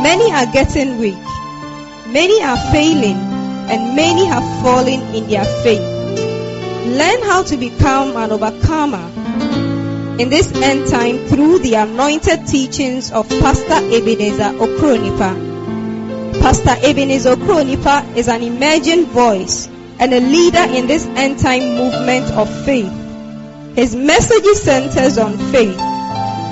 Many are getting weak, many are failing, and many have fallen in their faith. Learn how to become an overcomer in this end time through the anointed teachings of Pastor Ebenezer Okronipa. Pastor Ebenezer Okronipa is an emerging voice and a leader in this end time movement of faith. His message centers on faith,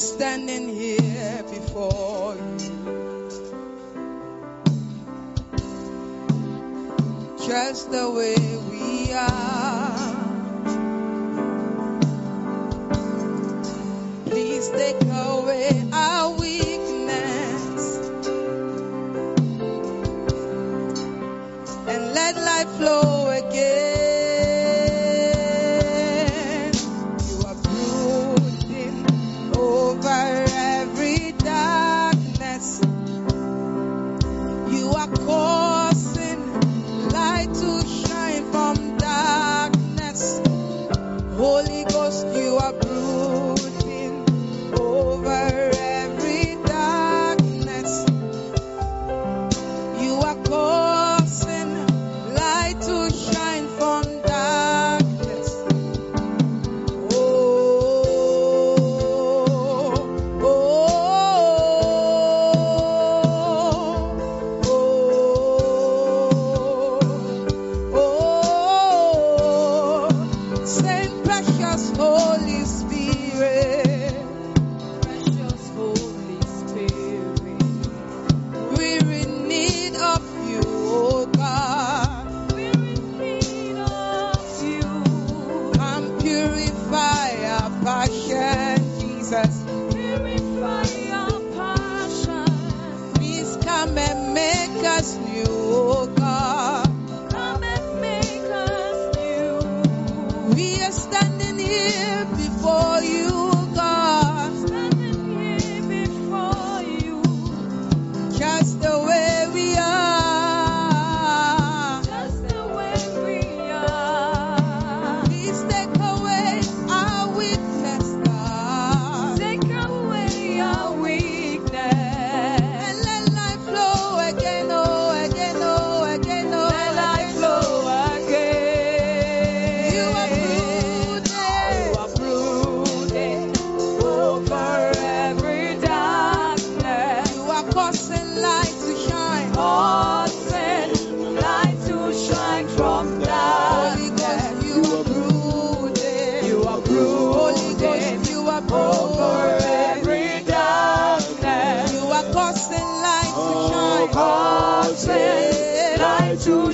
Standing here before you. Just the way we are. Please take away our weakness and let life flow again.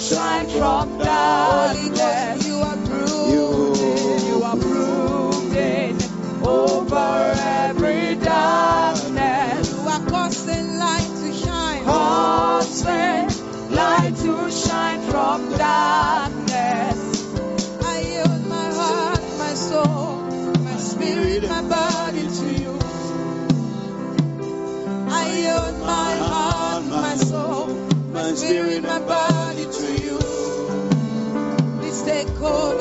Shine from darkness. you are brooding. You are brooding over every darkness. You are causing light to shine. Causing light to shine from darkness. I yield my heart, my soul, my spirit, my body to you. I yield my heart, my soul, my spirit, my Please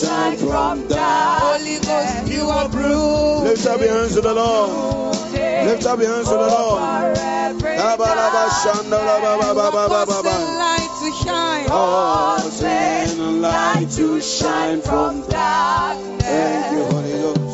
shine from darkness. Holy Ghost, you are bruised. Lift up your hands to the Lord. Lift up your hands to the Lord. light to shine. Causing light to shine from darkness. Thank you, Holy Ghost.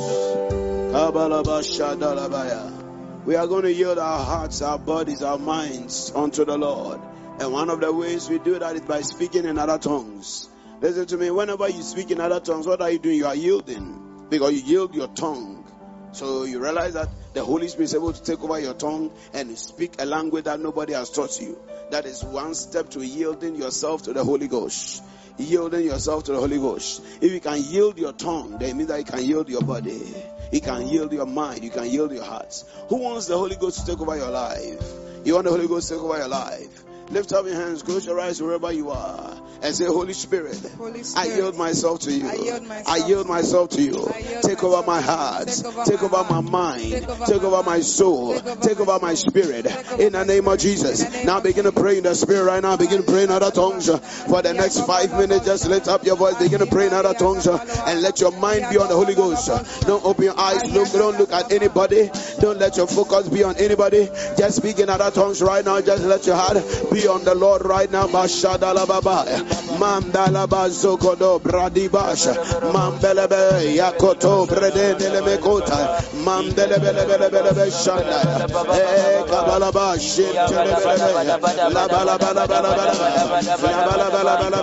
We are going to yield our hearts, our bodies, our minds unto the Lord. And one of the ways we do that is by speaking in other tongues. Listen to me. Whenever you speak in other tongues, what are you doing? You are yielding because you yield your tongue. So you realize that the Holy Spirit is able to take over your tongue and speak a language that nobody has taught you. That is one step to yielding yourself to the Holy Ghost. Yielding yourself to the Holy Ghost. If you can yield your tongue, then it means that you can yield your body. You can yield your mind. You can yield your heart. Who wants the Holy Ghost to take over your life? You want the Holy Ghost to take over your life? Lift up your hands, close your eyes wherever you are, and say, Holy Spirit, Holy Spirit I yield myself to you. I yield myself, I yield myself to you. Take over my heart. Take over Take my over my heart. mind. Take over Take my over my soul. Take over my over my soul. spirit. In the name of. Jesus. In the name Now begin to pray in the spirit right now. Begin to pray in other tongues. For the next five minutes, just lift up your voice. Begin to pray in other tongues. And let your mind be on the Holy Ghost. Don't open your eyes. Look, don't look at anybody. Don't let your focus be on anybody. Just speak in other tongues right now. Just let your heart be on the Lord right now. Mashadala baba. Mandala bazokodo bradibasha. Mambelebe yakoto bredele mekota. Mandelebelebelebelebe shanda. Shintelebelebe. La bala. La bala. La bala. La bala. La bala.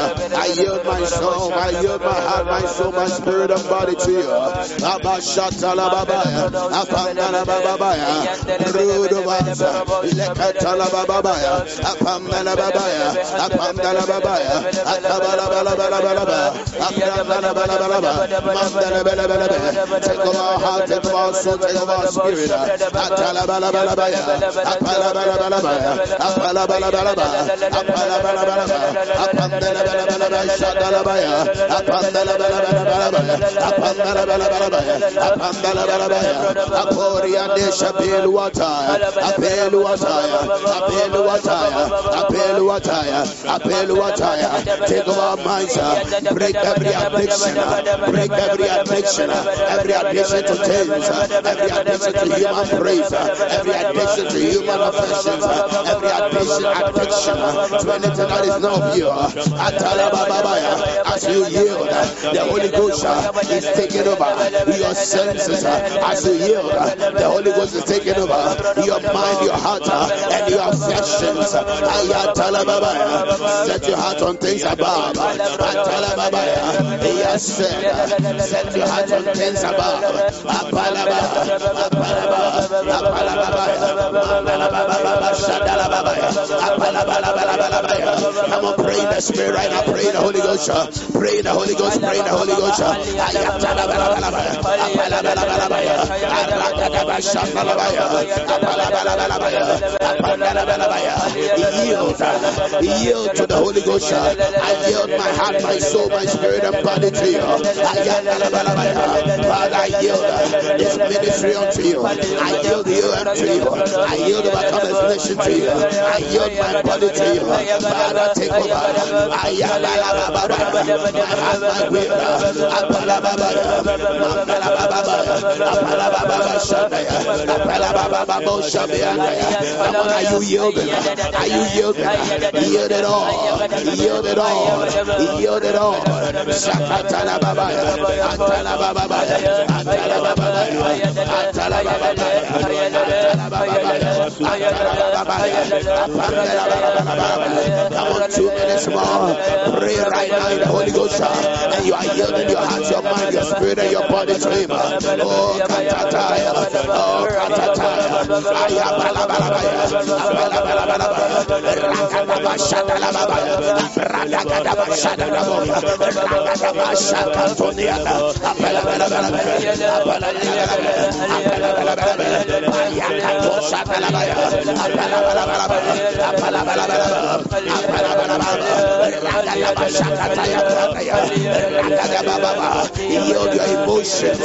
La soul, I yield my heart, my soul, my spirit and body to you. Abba shata la babaya. Apanda la babaya. Rudu basa. Lekata la babaya. Apanda la babaya. Apanda la babaya. Akabala bala bala bala bala. Apanda la bala bala bala. Manda la bala bala bala. Take over our heart, take over our soul, take over our spirit. Atala bala bala bala. Apala bala bala bala. Apala bala bala bala. Apala bala bala bala. Apanda la bala bala bala. Shada la baya. Apanda la bala bala bala bala. Apanda la bala bala bala. Apanda la bala bala. Aporia de Shapelu Wataya. Apelu Wataya. Apelu Wataya. Apelu Wataya. Apelu Wataya. Take minds. Break every addiction. Break every addiction. Every addiction to things. Every addiction to human praise. Every addiction to human affections. Every addiction, addiction to anything that is not of you. As you yield, uh, the Holy Ghost uh, is taking over your senses. uh, As you yield, uh, the Holy Ghost is taking over your mind, your heart, uh, and your affections. Set your heart on things above. Yes, uh, set your heart on things above. Come on, pray the Spirit right now. Pray the Holy Ghost. Pray the Holy Ghost. Pray the Holy Ghost. Yield. Yield to the Holy Ghost. I yield my heart, my soul, my spirit, and body to you. Father, I yield this ministry unto you. I yield you unto you. I yield overcomers nation to you. I yield my body to you. Father, take over. I have are you yielding? Are you yielding? Yield it all. Yield it all. Yield it all. Shakatalababa. Antalababa. Antalababa. Antalababa. Come on, two minutes more. Pray right now Holy Ghost. Ah, and you are yielding your heart, your mind, your spirit, and your body to Him. Ah. Oh, katataya. Oh, katataya. Yield your emotions,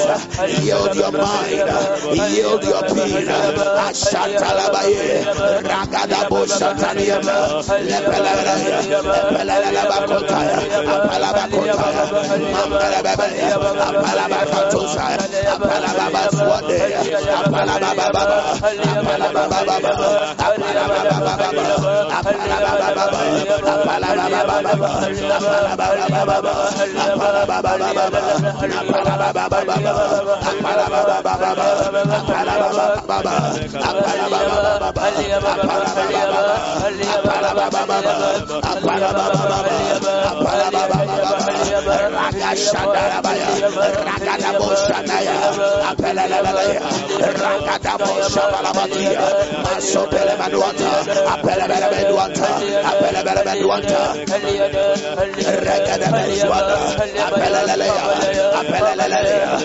yield your mind, yield your pain. Ashatalabaye, Ragadabo Shataniama, Lepelaya, Lepelaya Bakotaya, Apalabakotaya, Mambalabaya, Apalabakatosa, Apalababa Swade, Apalababa, Apalababa, Apalababa, Apelebelebeduanta, apelebelebeduanta, Regadabeswada, apeleleleya, Apelelelelea, apelelelelea,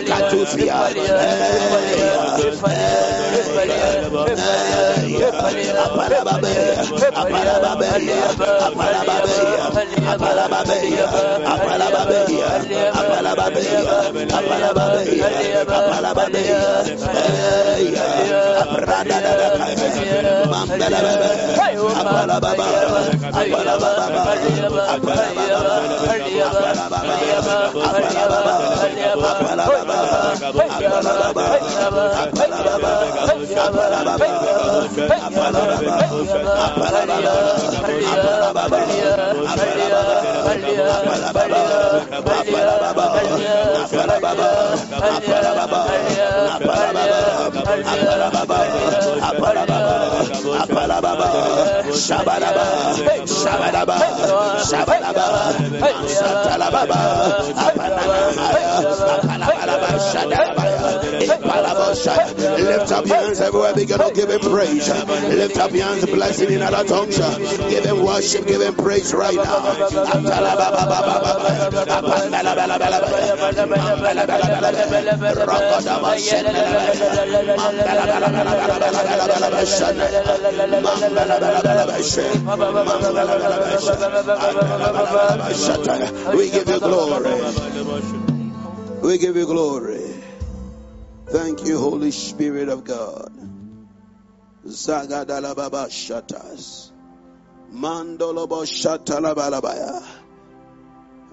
Katufia, Hey, oh, Apara Shabaraba, Shabaraba, Shabaraba, Shatalababa, Apanalamaya, Apanalamaya, Shadaraba. Satalababa, Lift up your hands everywhere, begin to give him praise. Lift up your hands, blessing in other tongues. Give him worship, give him praise right now. We give you glory. We give you glory. Thank you, Holy Spirit of God. Zagadalababa shatas. Mandolobo shatalabalabaya.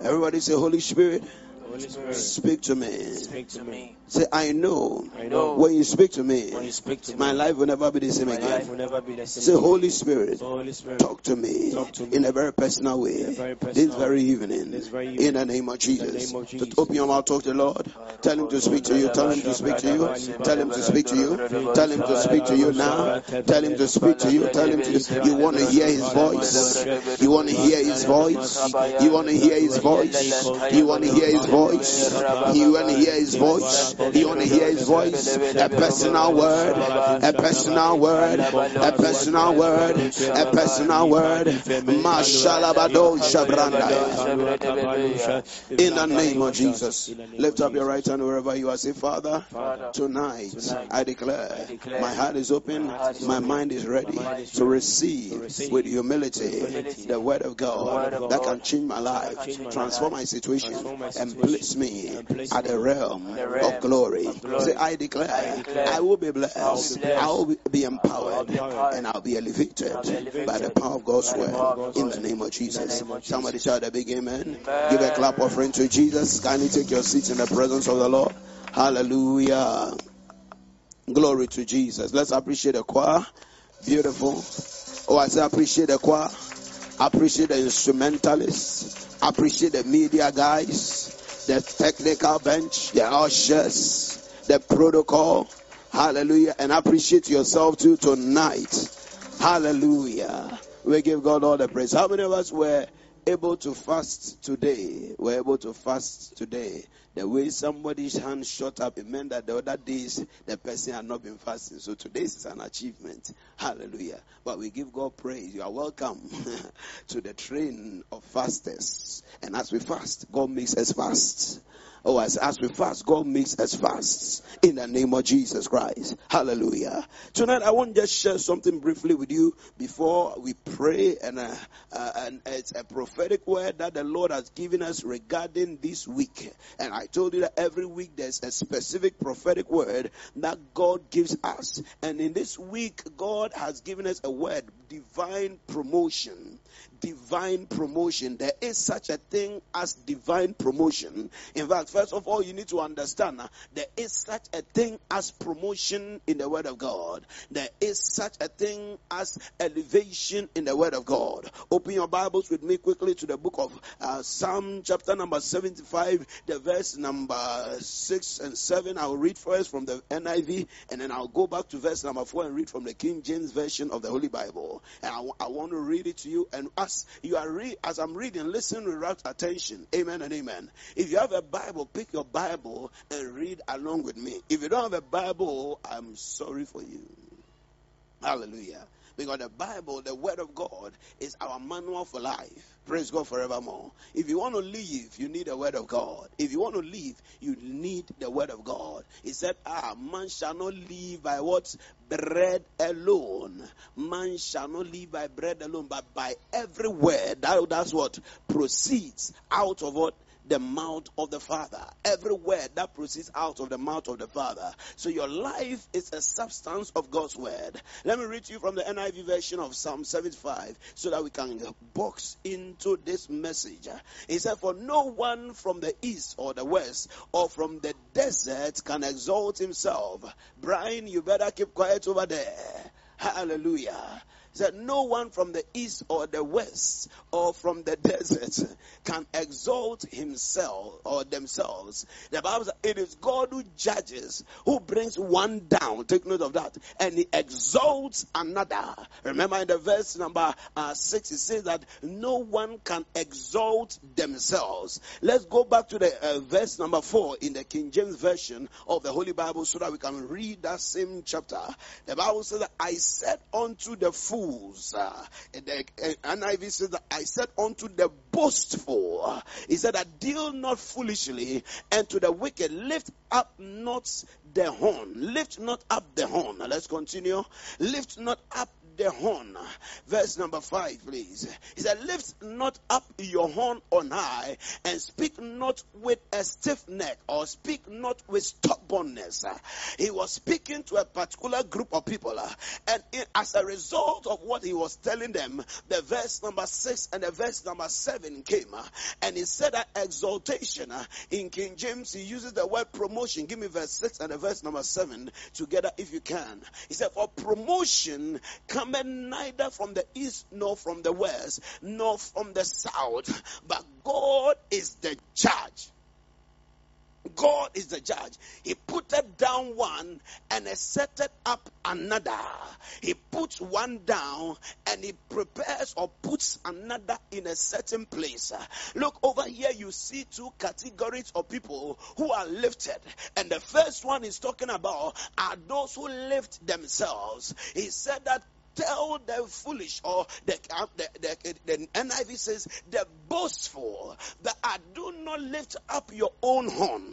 Everybody say, Holy Spirit, Holy Spirit, speak to me. speak to me. Say, I know I know when you speak to me, when you speak to my me, life will never be the same again. will never be the same. Say. Holy Spirit, Holy Spirit, talk to me Talk to me in a very personal way this very evening this very in the name of Jesus. To Jesus. open your mouth, talk to the Lord. Tell him to speak to you. Tell him to speak to you. Tell him to speak to you. Tell him to speak to you now. Tell him to speak to you. Tell him to. You want to hear his voice. You want to hear his voice. You want to hear his voice. You want to hear his voice. You want to hear his voice. You want to hear his voice. A personal word. A personal word. A personal word. A personal word. Mashalabado shabranda. In the name of Jesus. Lift up your right hand wherever you are. Say, Father, tonight I declare my heart is open, my mind is ready to receive with humility the word of God that can change my life, transform my situation, and place me at the realm of glory. Say, I declare I will be blessed, I will be empowered, and I'll be elevated by the power of God's word in the name of Jesus. Somebody shout a big amen. Give a clap offering to Jesus. Kindly take your seats in the presence of the Lord. Hallelujah. Glory to Jesus. Let's appreciate the choir. Beautiful. Oh, I say appreciate the choir. Appreciate the instrumentalists. Appreciate the media guys. The technical bench. The ushers. The protocol. Hallelujah. And appreciate yourself too tonight. Hallelujah. We give God all the praise. How many of us were able to fast today. We're able to fast today. The way somebody's hand shot up, it meant that the other days the person had not been fasting. So today is an achievement. Hallelujah. But we give God praise. You are welcome to the train of fasters. And as we fast, God makes us fast. Oh, as, as we fast, God makes us fast in the name of Jesus Christ. Hallelujah. Tonight, I want to just share something briefly with you before we pray, and, uh, uh, and it's a prophetic word that the Lord has given us regarding this week. And I told you that every week there's a specific prophetic word that God gives us. And in this week, God has given us a word, divine promotion divine promotion. There is such a thing as divine promotion. In fact, first of all, you need to understand uh, there is such a thing as promotion in the Word of God. There is such a thing as elevation in the Word of God. Open your Bibles with me quickly to the book of uh, Psalm, chapter number 75, the verse number 6 and 7. I'll read first from the NIV and then I'll go back to verse number 4 and read from the King James Version of the Holy Bible. And I, I want to read it to you. And as you are re- as I'm reading, listen with rapt attention. Amen and amen. If you have a Bible, pick your Bible and read along with me. If you don't have a Bible, I'm sorry for you. Hallelujah. Because the Bible, the Word of God, is our manual for life. Praise God forevermore. If you want to live, you need the Word of God. If you want to live, you need the Word of God. He said, Ah, man shall not live by what? Bread alone. Man shall not live by bread alone, but by every word. That, that's what proceeds out of what? The mouth of the Father. Every word that proceeds out of the mouth of the Father. So your life is a substance of God's word. Let me read to you from the NIV version of Psalm 75 so that we can box into this message. He said, For no one from the east or the west or from the desert can exalt himself. Brian, you better keep quiet over there. Hallelujah said, No one from the east or the west or from the desert can exalt himself or themselves. The Bible says it is God who judges, who brings one down. Take note of that. And he exalts another. Remember in the verse number uh, 6, it says that no one can exalt themselves. Let's go back to the uh, verse number 4 in the King James Version of the Holy Bible so that we can read that same chapter. The Bible says that I said unto the fool, fools. Uh, the uh, NIV says that I said unto the boastful, he said that deal not foolishly, and to the wicked lift up not the horn. Lift not up the horn. Let's continue. Lift not up the horn. Verse number five, please. He said, Lift not up your horn on high and speak not with a stiff neck or speak not with stubbornness. He was speaking to a particular group of people, and as a result of what he was telling them, the verse number six and the verse number seven came, and he said that exaltation in King James, he uses the word promotion. Give me verse six and the verse number seven together if you can. He said, For promotion come cometh neither from the east nor from the west nor from the south, but God is the judge. God is the judge. He put down one and he set up another. He puts one down and he prepares or puts another in a certain place. Look over here, you see two categories of people who are lifted. And the first one is talking about are those who lift themselves. He said that tell the foolish or the, the, the, the NIV says the boastful that I do not lift up your own horn.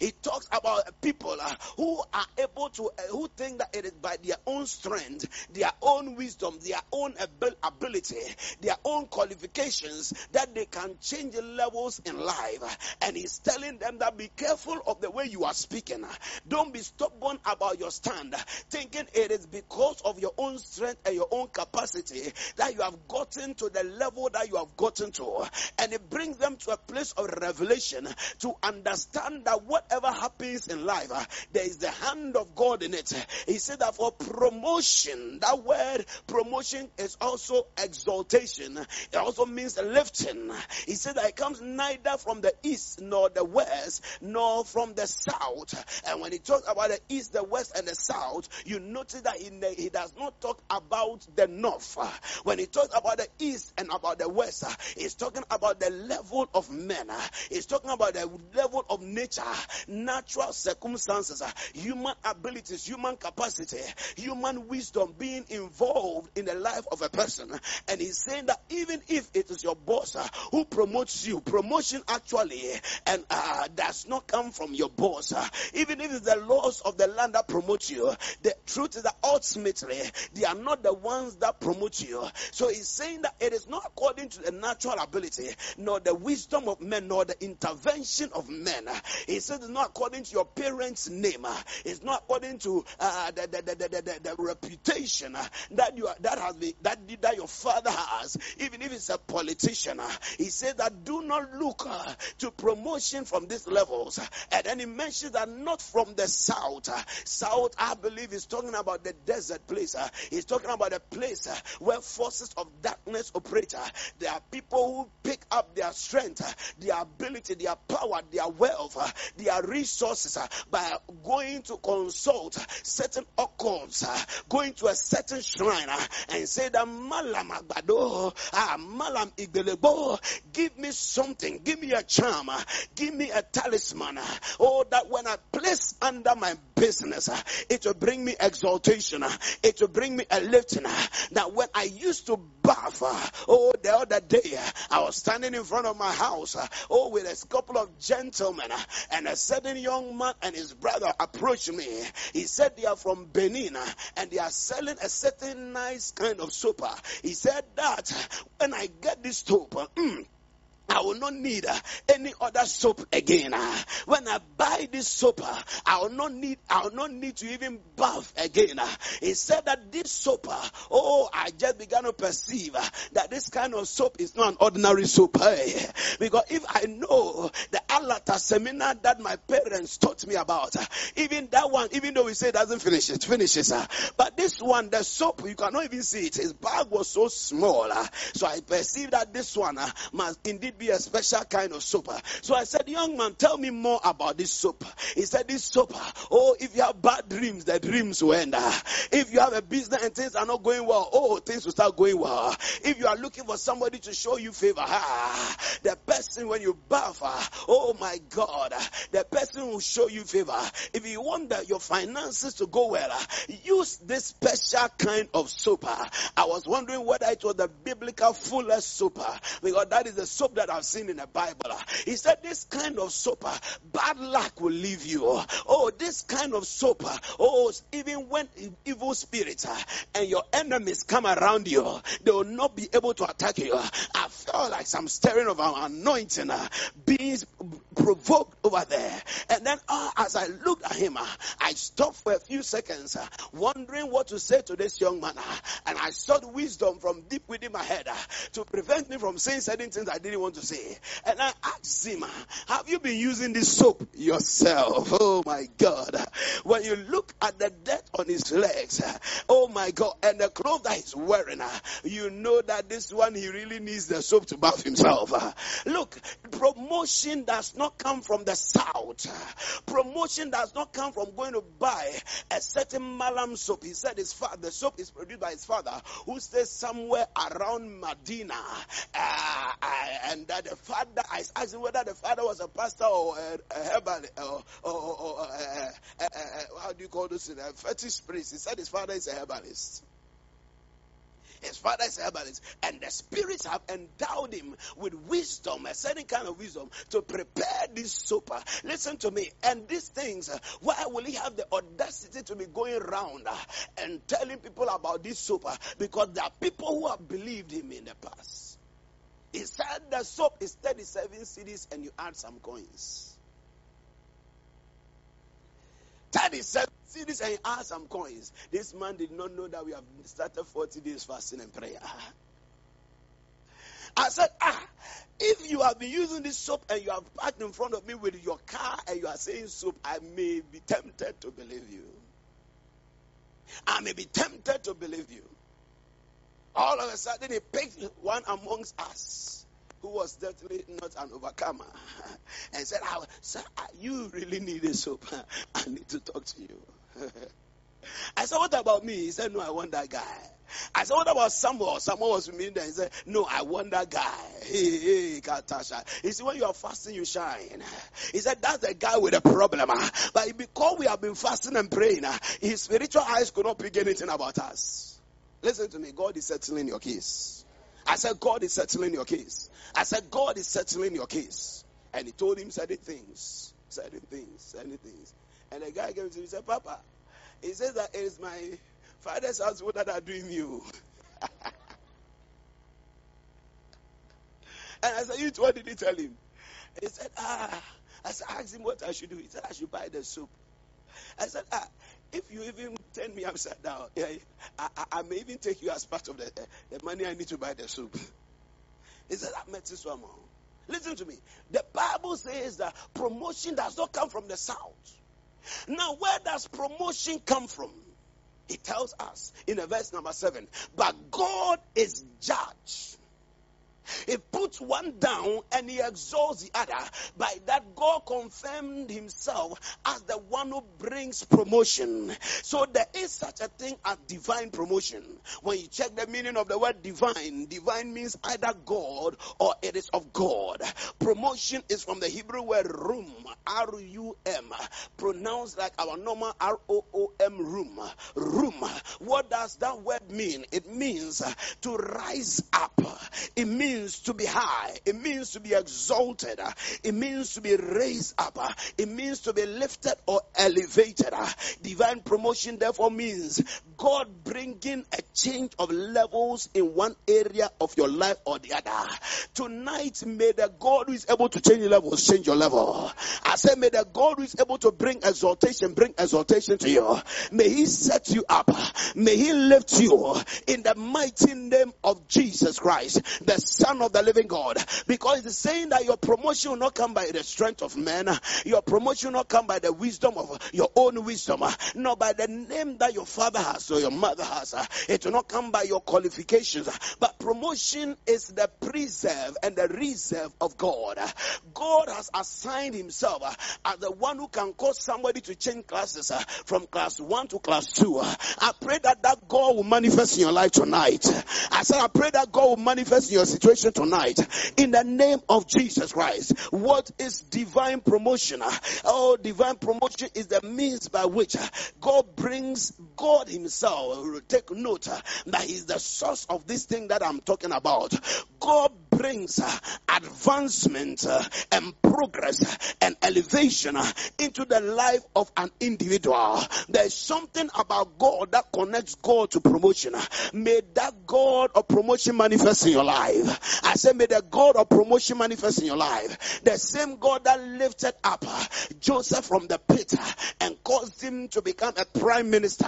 He talks about people uh, who are able to, uh, who think that it is by their own strength, their own wisdom, their own abil- ability, their own qualifications that they can change levels in life. And he's telling them that be careful of the way you are speaking. Don't be stubborn about your stand, thinking it is because of your own strength and your own capacity that you have gotten to the level that you have gotten to. And it brings them to a place of revelation to understand that whatever happens in life, there is the hand of God in it. He said that for promotion, that word promotion is also exaltation. It also means lifting. He said that it comes neither from the east nor the west nor from the south. And when he talks about the east, the west, and the south, you notice that he, he does not talk about the north. When he talks about the east and about the west, he's talking about the level of men. He's talking about the level of nature, natural circumstances, human abilities, human capacity, human wisdom being involved in the life of a person. And he's saying that even if it is your boss who promotes you, promotion actually and uh, does not come from your boss. Even if it's the laws of the land that promote you, the truth is that ultimately they are not the ones that promote you. So he's saying that it is not according to the natural ability, nor the wisdom of men, nor the intervention of men. He says it's not according to your parents' name. It's not according to uh, the, the, the, the, the, reputation that you are, that has been that that your father has, even if it's a politician. He says that do not look uh, to promotion from these levels. And then he mentions that not from the south. South, I believe, is talking about the desert place. He's talking about a place uh, where forces of darkness operate. Uh, there are people who pick up their strength, uh, their ability, their power, their wealth, their resources by going to consult certain occults, going to a certain shrine and say that Malam Agbado, ah, Malam Igbelebo, give me something, give me a charm, give me a talisman. Oh, that when I place under my business, it will bring me exaltation, it will bring me a lifting. That when I used to bath, uh, oh, the other day, uh, I was standing in front of my house, uh, oh, with a couple of gentlemen, and a certain young man and his brother approached me. He said they are from Benin and they are selling a certain nice kind of soap. He said that when I get this soap, mm, I will not need uh, any other soap again. Uh, when I buy this soap, uh, I will not need. I will not need to even bath again. Uh. He said that this soap. Uh, oh, I just began to perceive uh, that this kind of soap is not an ordinary soap. Because if I know the alata samina that my parents taught me about, even that one, even though we say it doesn't finish, it finishes. but this one, the soap, you cannot even see it. His bag was so small, so I perceived that this one must indeed be a special kind of soap. So I said, Young man, tell me more about this soap. He said, This soap, oh, if you have bad dreams, the dreams will end. If you have a business and things are not going well, oh, things will start going well. If you are looking for somebody to show you favor, the person when you bath, oh my God, the person will show you favor. If you want that your finances to go well, use this special kind of soap. I was wondering whether it was the biblical fuller's soap because that is the soap that I've seen in the Bible. He said, This kind of soap, bad luck will leave you. Oh, this kind of soap, oh, even when evil spirits and your enemies come around you, they will not be able to attack you. I felt like some stirring of our anointing being provoked over there. And then uh, as I looked at him, uh, I stopped for a few seconds, uh, wondering what to say to this young man. and I sought wisdom from deep within my head to prevent me from saying certain things I didn't want to say. And I asked him, Have you been using this soap yourself? Oh my God. When you look at the dirt on his legs, oh my God, and the clothes that he's wearing, you know that this one he really needs the soap to bath himself. Look, promotion does not come from the south. Promotion does not come from going to buy a certain malam soap. He said his father, the soap is produced by his father, who stays somewhere around Medina. Uh, and that the father, I asked whether the father was a pastor or a, a herbalist, or, or, or, uh, uh, uh, how do you call this? A fetish priest. He said his father is a herbalist. His father is a herbalist, and the spirits have endowed him with wisdom, a certain kind of wisdom, to prepare this soap. Listen to me. And these things, why will he have the audacity to be going around and telling people about this soap? Because there are people who have believed him in the past. He said the soap is 37 cedis and you add some coins. 37 cedis and you add some coins. This man did not know that we have started 40 days fasting and prayer. I said, ah, if you have been using this soap and you have parked in front of me with your car and you are saying soap, I may be tempted to believe you. I may be tempted to believe you. All of a sudden, he picked one amongst us who was definitely not an overcomer and said, "Ah, Sir, ah, you really need a soap. I need to talk to you. I said, What about me? He said, No, I want that guy. I said, What about Samuel? Samuel was with me there. He said, No, I want that guy. Hey, hey, Katasha. He said, When you are fasting, you shine. He said, That's the guy with a problem. ah. But because we have been fasting and praying, ah, his spiritual eyes could not pick anything about us. Listen to me. God is settling your case. I said, God is settling your case. I said, God is settling your case. And he told him certain things, certain things, certain things. And the guy came to him and said, Papa, he says that it is my father's household that are doing you. and I said, you what did he tell him? He said, ah. I said, ask him what I should do. He said, I should buy the soup. I said, ah, if you even turn me upside down, I, I, I may even take you as part of the, eh, the money I need to buy the soup. He said, I met this woman. Listen to me. The Bible says that promotion does not come from the south. Now, where does promotion come from? It tells us in verse number seven, but God is judge. He puts one down and he exalts the other. By that, God confirmed himself as the one who brings promotion. So there is such a thing as divine promotion. When you check the meaning of the word divine, divine means either God or it is of God. Promotion is from the Hebrew word rum, R-U-M, pronounced like our normal R-O-O-M, room. Room. What does that word mean? It means to rise up. It means to be high. It means to be exalted. It means to be raised up. It means to be lifted or elevated. Divine promotion therefore means God bringing a change of levels in one area of your life or the other. Tonight, may the God who is able to change levels change your level. I say, may the God who is able to bring exaltation bring exaltation to you. May He set you up. May He lift you in the mighty name of Jesus Christ, the Son of the living God. Because it's saying that your promotion will not come by the strength of men, your promotion will not come by the wisdom of your own wisdom, nor by the name that your father has or your mother has. It will not come by your qualifications, but promotion is the preserve and the reserve of God. God has assigned Himself uh, as the one who can cause somebody to change classes uh, from class one to class two. I pray that that God will manifest in your life tonight. I said, I pray that God will manifest in your situation tonight in the name of Jesus Christ. What is divine promotion? Uh, oh, divine promotion is the means by which uh, God brings God Himself. Take note that He's the source of this thing that I'm talking about. God brings uh, advancement uh, and progress uh, and elevation into the life of an individual. There's something about God that connects God to promotion. May that God of promotion manifest in your life. I say, may the God of promotion manifest in your life. The same God that lifted up Joseph from the pit and caused him to become a prime minister.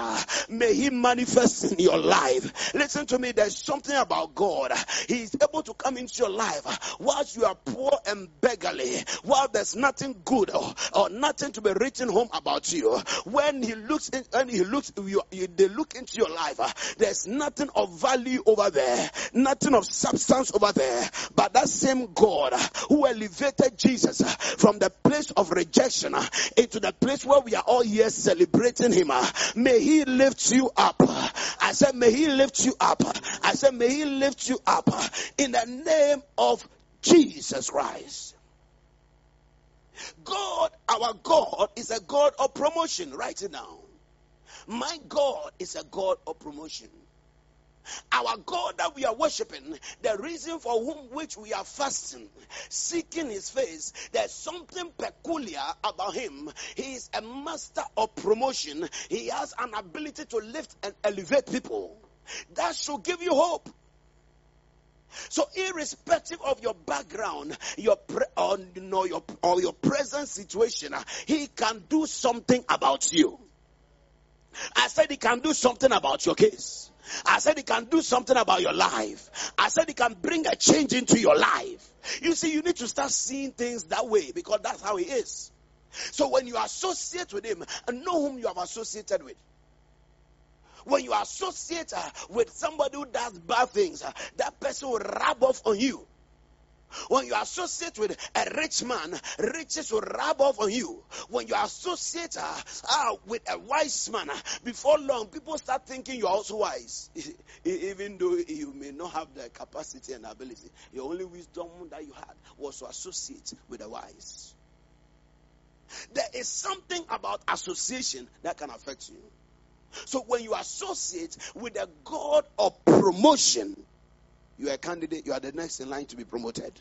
May he manifest in your life. Listen to me, there's something about God. He is able to come into your life whilst you are poor and beggarly, while there's nothing good or, or nothing to be written home about you. When he looks in, when he looks, you, you, they look into your life, there's nothing of value over there, nothing of substance over there. But that same God who elevated Jesus from the place of rejection into the place where we are all here celebrating him, may he lift you up. I said, may he lift you up. I said, may he lift you up in the name of Jesus Christ. God, our God, is a God of promotion. It down. My God is a God of promotion. Our God that we are worshiping, the reason for whom which we are fasting, seeking his face, there's something peculiar about him. He is a master of promotion. He has an ability to lift and elevate people. That should give you hope. So, irrespective of your background, your pre- or, you know, your or your present situation, uh, he can do something about you. I said he can do something about your case. I said he can do something about your life. I said he can bring a change into your life. You see, you need to start seeing things that way because that's how he is. So when you associate with him, and know whom you have associated with. When you associate uh, with somebody who does bad things, uh, that person will rub off on you. When you associate with a rich man, riches will rub off on you. When you associate uh, uh, with a wise man, uh, before long, people start thinking you're also wise. Even though you may not have the capacity and ability, the only wisdom that you had was to associate with the wise. There is something about association that can affect you. So when you associate with a God of promotion, you are a candidate, you are the next in line to be promoted.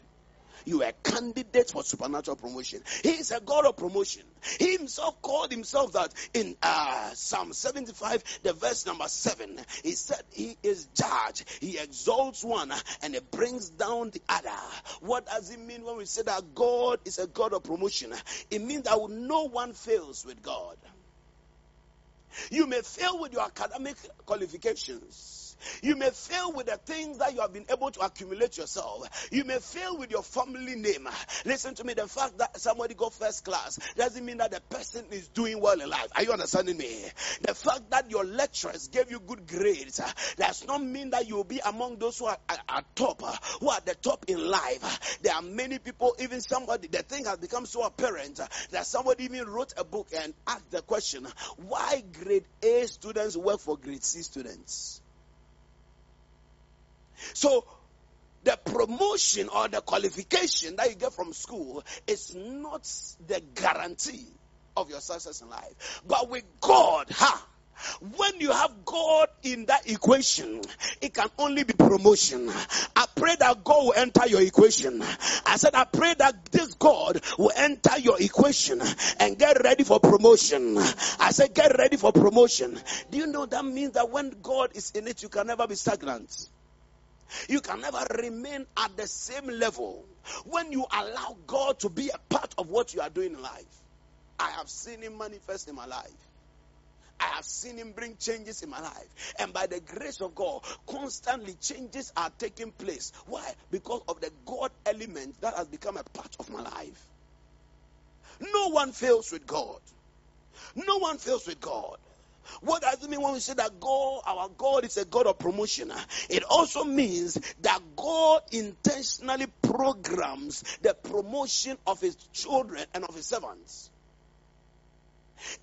You are a candidate for supernatural promotion. He is a God of promotion. He himself called himself that in uh, Psalm 75, the verse number 7. He said he is judge. He exalts one and he brings down the other. What does it mean when we say that God is a God of promotion? It means that no one fails with God. You may fail with your academic qualifications. You may fail with the things that you have been able to accumulate yourself. You may fail with your family name. Listen to me. The fact that somebody got first class doesn't mean that the person is doing well in life. Are you understanding me? The fact that your lecturers gave you good grades does not mean that you will be among those who are at top, who are at the top in life. There are many people, even somebody, the thing has become so apparent that somebody even wrote a book and asked the question, why grade A students work for grade C students? So, the promotion or the qualification that you get from school is not the guarantee of your success in life. But with God, ha, when you have God in that equation, it can only be promotion. I pray that God will enter your equation. I said, I pray that this God will enter your equation and get ready for promotion. I said, get ready for promotion. Do you know that means that when God is in it, you can never be stagnant? You can never remain at the same level when you allow God to be a part of what you are doing in life. I have seen Him manifest in my life. I have seen him bring changes in my life. And by the grace of God, constantly changes are taking place. Why? Because of the God element that has become a part of my life. No one fails with God. No one fails with God. What does it mean when we say that God, our God is a God of promotion? It also means that God intentionally programs the promotion of his children and of his servants.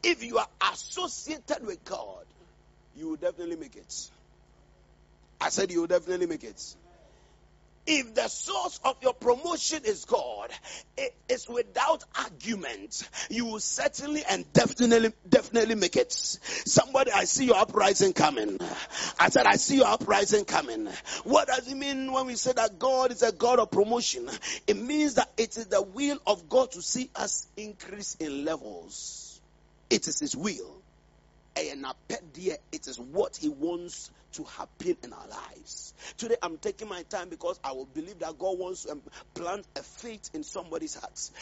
If you are associated with God, you will definitely make it. I said you will definitely make it. If the source of your promotion is God, it is without argument. You will certainly and definitely, definitely make it. Somebody, I see your uprising coming. I said, I see your uprising coming. What does it mean when we say that God is a God of promotion? It means that it is the will of God to see us increase in levels. It is His will. And it is what He wants to happen in our lives. Today I'm taking my time because I will believe that God wants to plant a faith in somebody's hearts.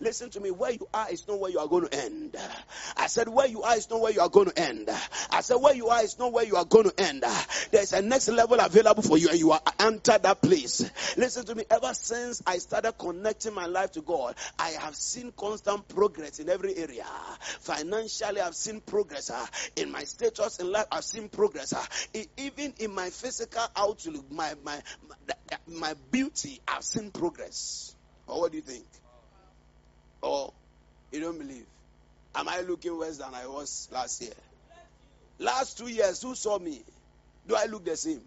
Listen to me, where you are is not where you are going to end. I said where you are is not where you are going to end. I said where you are is not where you are going to end. There's a next level available for you and you are entered that place. Listen to me, ever since I started connecting my life to God, I have seen constant progress in every area. Financially, I've seen progress uh, in my status in life. I've seen progress. Uh, even in my physical outlook, my my my beauty, I've seen progress. Or what do you think? Or you don't believe? Am I looking worse than I was last year? Last two years, who saw me? Do I look the same?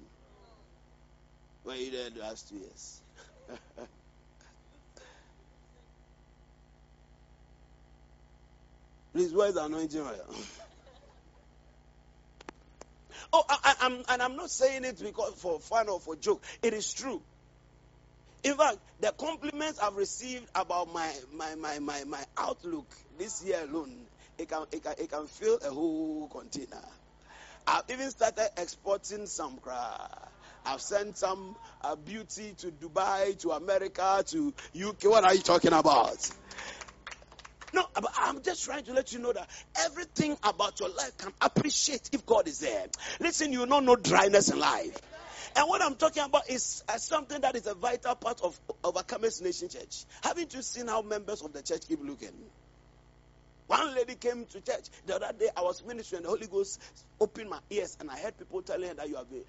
When you did the last two years. Please, where's the anointing oil? oh, I, am and I'm not saying it because for fun or for joke. It is true. In fact, the compliments I've received about my my my my, my outlook this year alone, it can, it can it can fill a whole container. I've even started exporting some crap. I've sent some uh, beauty to Dubai, to America, to UK. What are you talking about? No, I'm just trying to let you know that everything about your life can appreciate if God is there. Listen, you know no dryness in life. And what I'm talking about is uh, something that is a vital part of Overcomers Nation Church. Haven't you seen how members of the church keep looking? One lady came to church the other day. I was ministering, the Holy Ghost opened my ears, and I heard people telling her that you have been,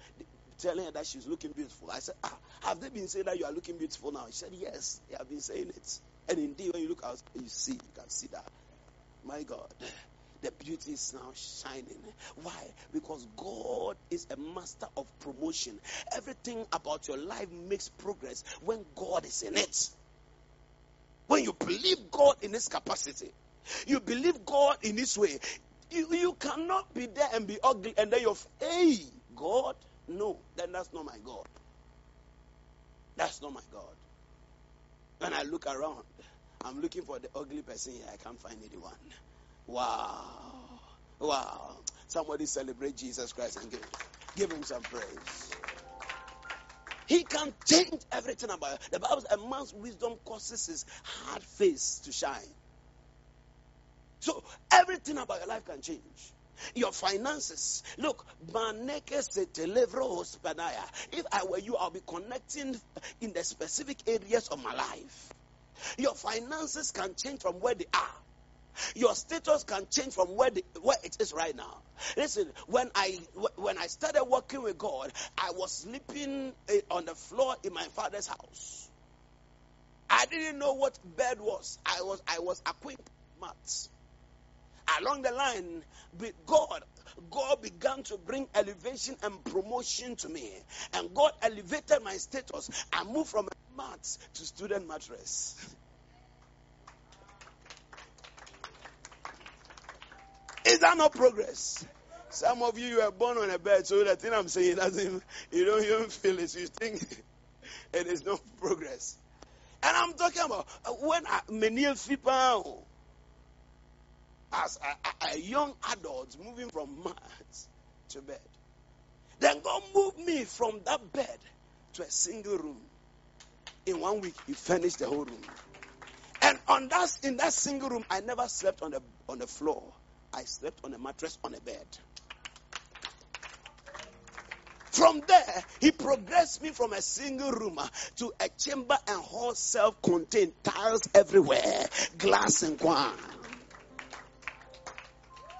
telling her that she's looking beautiful. I said, ah, Have they been saying that you are looking beautiful now? She said, Yes, they have been saying it. And indeed, when you look out, you see, you can see that. My God the beauty is now shining. Why? Because God is a master of promotion. Everything about your life makes progress when God is in it. When you believe God in His capacity, you believe God in His way, you, you cannot be there and be ugly and then you're, hey, God, no, then that's not my God. That's not my God. When I look around, I'm looking for the ugly person here, I can't find anyone. Wow. Wow. Somebody celebrate Jesus Christ and give, give him some praise. He can change everything about. The Bible a man's wisdom causes his hard face to shine. So everything about your life can change. Your finances. Look, if I were you, I'll be connecting in the specific areas of my life. Your finances can change from where they are your status can change from where, the, where it is right now. Listen, when I when I started working with God, I was sleeping eh, on the floor in my father's house. I didn't know what bed was. I was I was acquainted mats. Along the line, God, God began to bring elevation and promotion to me. And God elevated my status. I moved from a mat to student mattress. Is that not progress? Some of you, you were born on a bed, so the thing I'm saying doesn't, you don't even feel it. You think it is no progress. And I'm talking about uh, when many people, as a, a, young adult moving from mat to bed, then God moved me from that bed to a single room. In one week, He furnished the whole room. And on that, in that single room, I never slept on the on the floor. I slept on a mattress on a bed. From there, he progressed me from a single room to a chamber and whole self contained, tiles everywhere, glass and quan.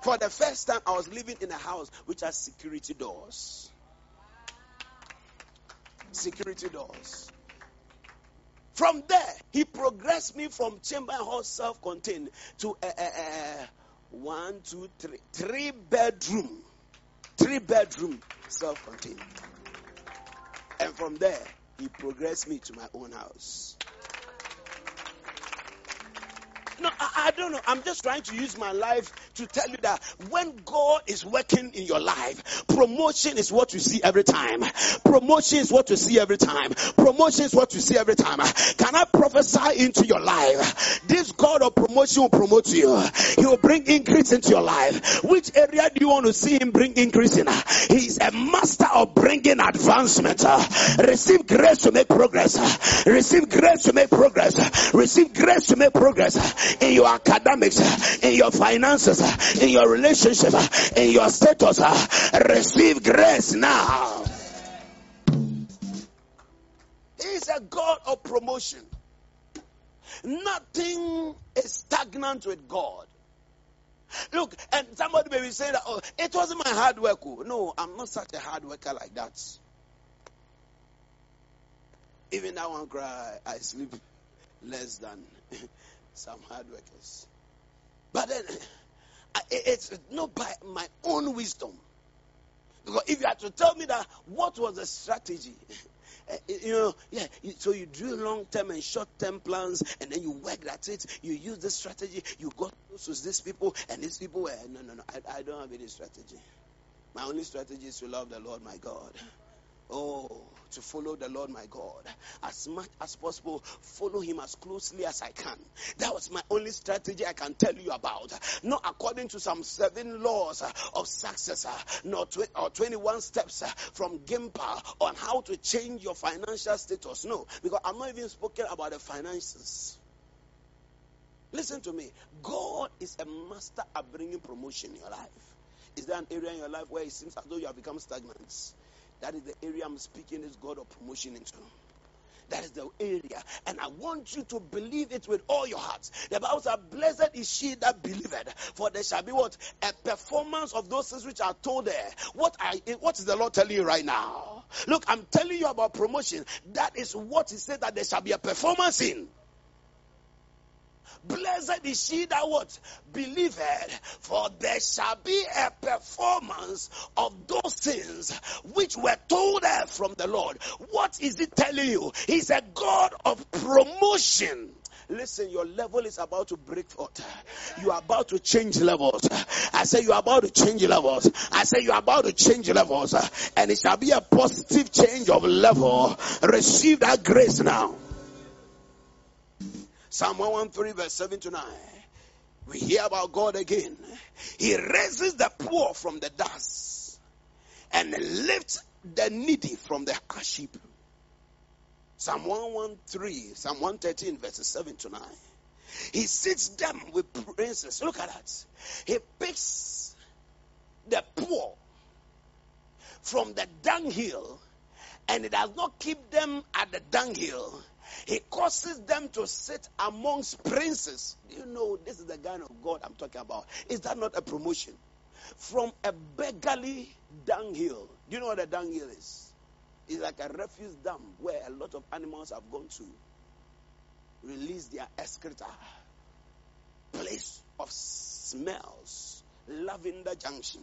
For the first time, I was living in a house which has security doors. Security doors. From there, he progressed me from chamber hall self contained to a, a, a one, two, three. Three bedroom. Three bedroom self contained. And from there, he progressed me to my own house. No, I, I, don't know. I'm just trying to use my life to tell you that when God is working in your life, promotion is what you see every time. Promotion is what you see every time. Promotion is what you see every time. Can I prophesy into your life? This God of promotion will promote you. He will bring increase into your life. Which area do you want to see him bring increase in? He is a master of bringing advancement. Receive grace to make progress. Receive grace to make progress. Receive grace to make progress in your academics, in your finances, in your relationship, in your status. Receive grace now. He's a God of promotion. Nothing is stagnant with God. Look, and somebody may be saying that, oh, it wasn't my hard work. Oh. No, I'm not such a hard worker like that. Even that one cry, I sleep less than some hard workers. But then, it's not by my own wisdom. Because if you had to tell me that, what was the strategy? Eh, you know, yeah, so you do long term and short term plans, and then you work at it. You use this strategy. You got close to these people, and these people were, no, no, no, I, I don't have any strategy. My only strategy is to love the Lord my God. Oh, to follow the Lord my God. As much as possible, follow him as closely as I can. That was my only strategy I can tell you about. Not according to some seven laws of success, not or 21 steps from Gimpa on how to change your financial status. No, because I'm not even speaking about the finances. Listen to me. God is a master at bringing promotion in your life. Is there an area in your life where it seems as though you have become stagnant? That is the area I'm speaking is God of promotion into. That is the area. And I want you to believe it with all your hearts. The Bible says, Blessed is she that believeth, for there shall be what? A performance of those things which are told there. What, I, what is the Lord telling you right now? Look, I'm telling you about promotion. That is what He said that there shall be a performance in. Blessed is she that what? Believeth, for there shall be a performance of those things which were told her from the Lord. What is it telling you? He's a God of promotion. Listen, your level is about to break forth. You are about to change levels. I say you are about to change levels. I say you are about to change levels. And it shall be a positive change of level. Receive that grace now. Psalm 113, verse 7 to 9. We hear about God again. He raises the poor from the dust and lifts the needy from the ash heap. Psalm 113, Psalm 113, verses 7 to 9. He sits them with princes. Look at that. He picks the poor from the dunghill and it does not keep them at the dunghill he causes them to sit amongst princes. Do you know this is the kind of God I'm talking about? Is that not a promotion? From a beggarly dunghill. Do you know what a dunghill is? It's like a refuse dump where a lot of animals have gone to release their excreta. Place of smells. Lavender Junction.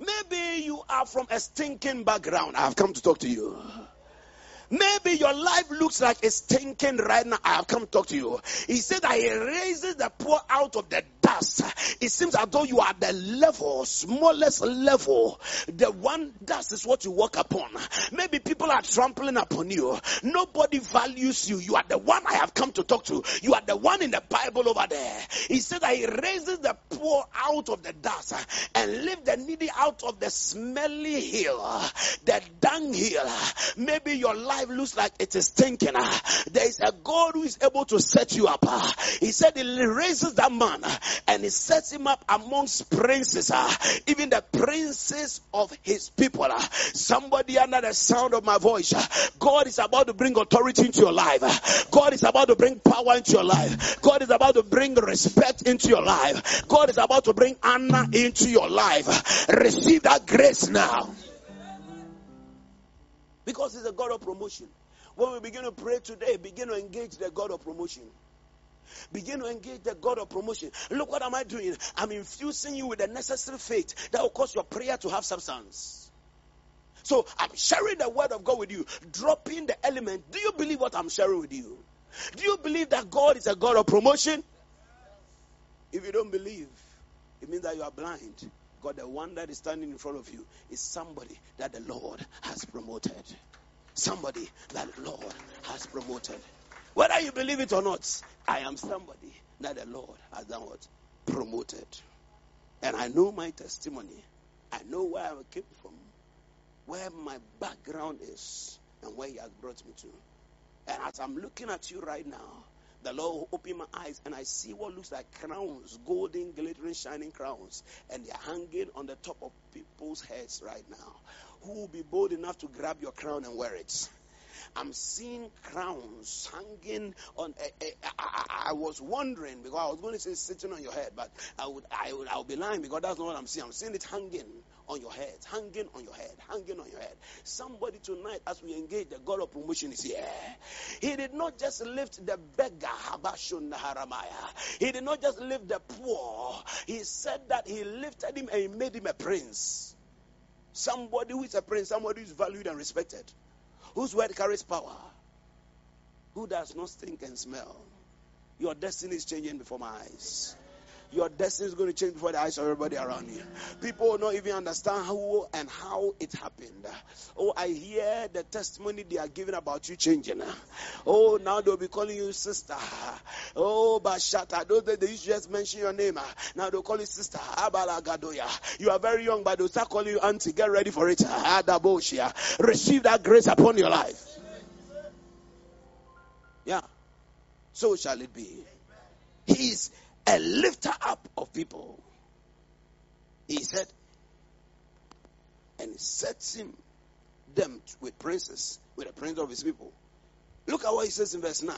Maybe you are from a stinking background. I have come to talk to you. Maybe your life looks like it's stinking right now. I have come to talk to you. He said that he raises the poor out of the dust. It seems as though you are the level, smallest level. The one dust is what you walk upon. Maybe people are trampling upon you. Nobody values you. You are the one I have come to talk to. You are the one in the Bible over there. He said that he raises the poor out of the dust and lift the needy out of the smelly hill, the dunghill. Maybe your life life looks like it is stinking, uh, there is a God who is able to set you up. Uh. He said he raises that man and he sets him up amongst princes, even the princes of his people. Somebody under the sound of my voice, God is about to bring authority into your life. God is about to bring power into your life. God is about to bring respect into your life. God is about to bring honor into your life. Receive that grace now. Because He's a God of promotion. When we begin to pray today, begin to engage the God of promotion. Begin to engage the God of promotion. Look what am I doing? I'm infusing you with the necessary faith that will cause your prayer to have substance. So I'm sharing the word of God with you, dropping the element. Do you believe what I'm sharing with you? Do you believe that God is a God of promotion? If you don't believe, it means that you are blind. God, the one that is standing in front of you is somebody that the Lord has promoted. Somebody that the Lord has promoted. Whether you believe it or not, I am somebody that the Lord has done what? Promoted. And I know my testimony. I know where I came from, where my background is, and where He has brought me to. And as I'm looking at you right now, the Lord opened my eyes and I see what looks like crowns, golden, glittering, shining crowns, and they're hanging on the top of people's heads right now. Who will be bold enough to grab your crown and wear it? I'm seeing crowns hanging on. Eh, eh, I was wondering because I was going to say sitting on your head, but I would I would I would be lying because that's not what I'm seeing. I'm seeing it hanging on your head, hanging on your head, hanging on your head. Somebody tonight, as we engage, the God of promotion is here. He did not just lift the beggar, Habashun Haramaya. He did not just lift the poor. He said that he lifted him and he made him a prince. Somebody who is a prince, somebody who is valued and respected, whose word carries power, who does not stink and smell. Your destiny is changing before my eyes your destiny is going to change before the eyes of everybody around you. People will not even understand who and how it happened. Oh, I hear the testimony they are giving about you changing. Oh, now they'll be calling you sister. Oh, Bashata. Those that they used to just mention your name. Now they'll call you sister. Abalagadoya. You are very young, but they'll start calling you auntie. Get ready for it. Adaboshia. Receive that grace upon your life. Yeah. So shall it be. He's a lifter up of people. He said, and sets him them with princes, with the prince of his people. Look at what he says in verse 9.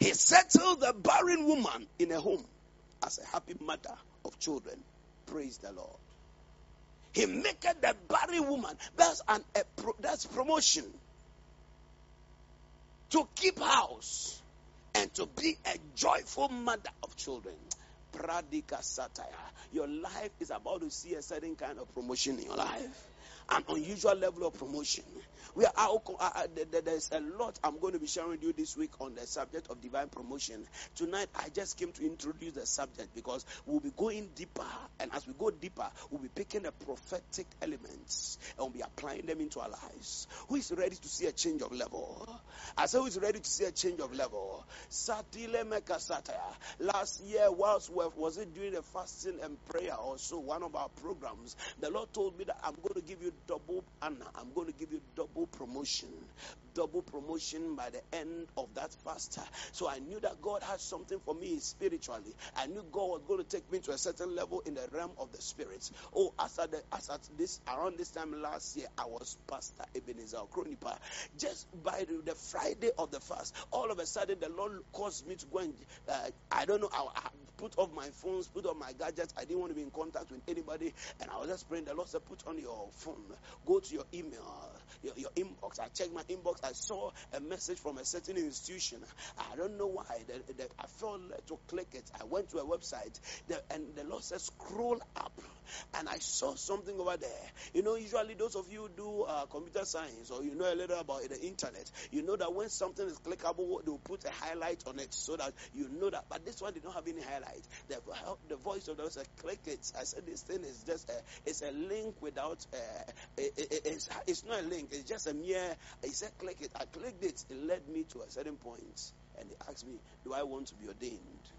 He settled the barren woman in a home as a happy mother of children. Praise the Lord. He maketh the barren woman. That's an pro, that's promotion. To keep house and to be a joyful mother of children. Pradika satire. Your life is about to see a certain kind of promotion in your life. An unusual level of promotion. We are, there's a lot I'm going to be sharing with you this week on the subject of divine promotion. Tonight, I just came to introduce the subject because we'll be going deeper. And as we go deeper, we'll be picking the prophetic elements and we'll be applying them into our lives. Who is ready to see a change of level? I said, who is ready to see a change of level? Last year, whilst was it during the fasting and prayer or so, one of our programs, the Lord told me that I'm going to give you double honor. I'm going to give you double promotion. Double promotion by the end of that fast. So I knew that God had something for me spiritually. I knew God was going to take me to a certain level in the realm of the spirits. Oh, as at, the, as at this around this time last year, I was Pastor Ebenezer Kronipa. Just by the, the, Friday of the fast, all of a sudden the Lord caused me to go and uh, I don't know. I, I put off my phones, put off my gadgets. I didn't want to be in contact with anybody, and I was just praying. The Lord said, "Put on your phone, go to your email, your, your inbox." I checked my inbox. I saw a message from a certain institution. I don't know why. The, the, I felt led to click it. I went to a website, the, and the Lord said, "Scroll up." and I saw something over there. You know, usually those of you do uh, computer science or you know a little about the internet, you know that when something is clickable, they will put a highlight on it so that you know that. But this one did not have any highlight. The, the voice of the Lord said, "Click it." I said, "This thing is just a, it's a link without. Uh, it, it, it's, it's not a link. It's just a mere." He said, "Click it." I clicked it. It led me to a certain point, and he asked me, "Do I want to be ordained?"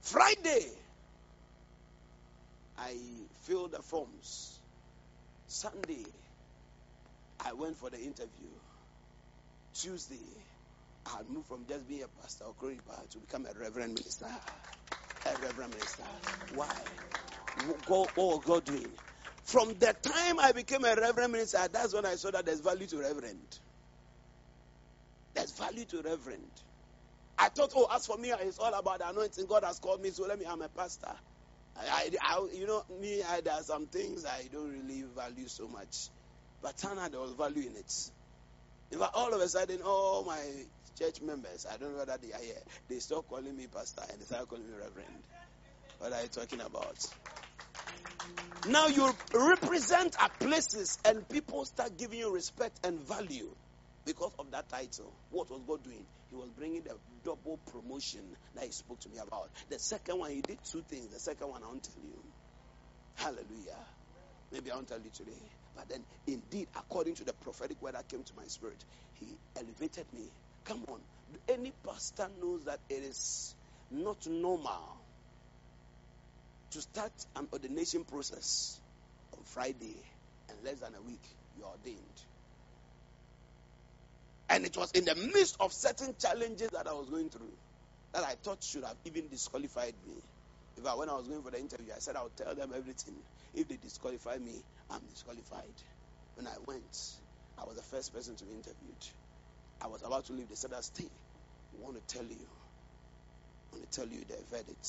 Friday, I filled the forms. Sunday, I went for the interview. Tuesday, I moved from just being a pastor or Kronipa to become a reverend minister. A reverend minister. Why? What was God doing? From the time I became a reverend minister, that's when I saw that there's value to reverend. There's value to reverend. I thought, oh, as for me, it's all about the anointing. God has called me, so let me, I'm a pastor. I, I, you know, me, I, there are some things I don't really value so much. But Tana, there was value in it. In fact, all of a sudden, all my church members, I don't know whether they are here, they stop calling me pastor and they start calling me reverend. What are you talking about? Now you represent at places and people start giving you respect and value because of that title. What was God doing? He was bringing the double promotion that he spoke to me about. The second one, he did two things. The second one, I won't tell you. Hallelujah. Maybe I won't tell you today. But then, indeed, according to the prophetic word that came to my spirit, he elevated me. Come on. Any pastor knows that it is not normal to start an ordination process on Friday and less than a week you are ordained. And it was in the midst of certain challenges that I was going through that I thought should have even disqualified me. If I, when I was going for the interview, I said I would tell them everything. If they disqualify me, I'm disqualified. When I went, I was the first person to be interviewed. I was about to leave. They said, I stay. Want to tell you. I want to tell you the verdict.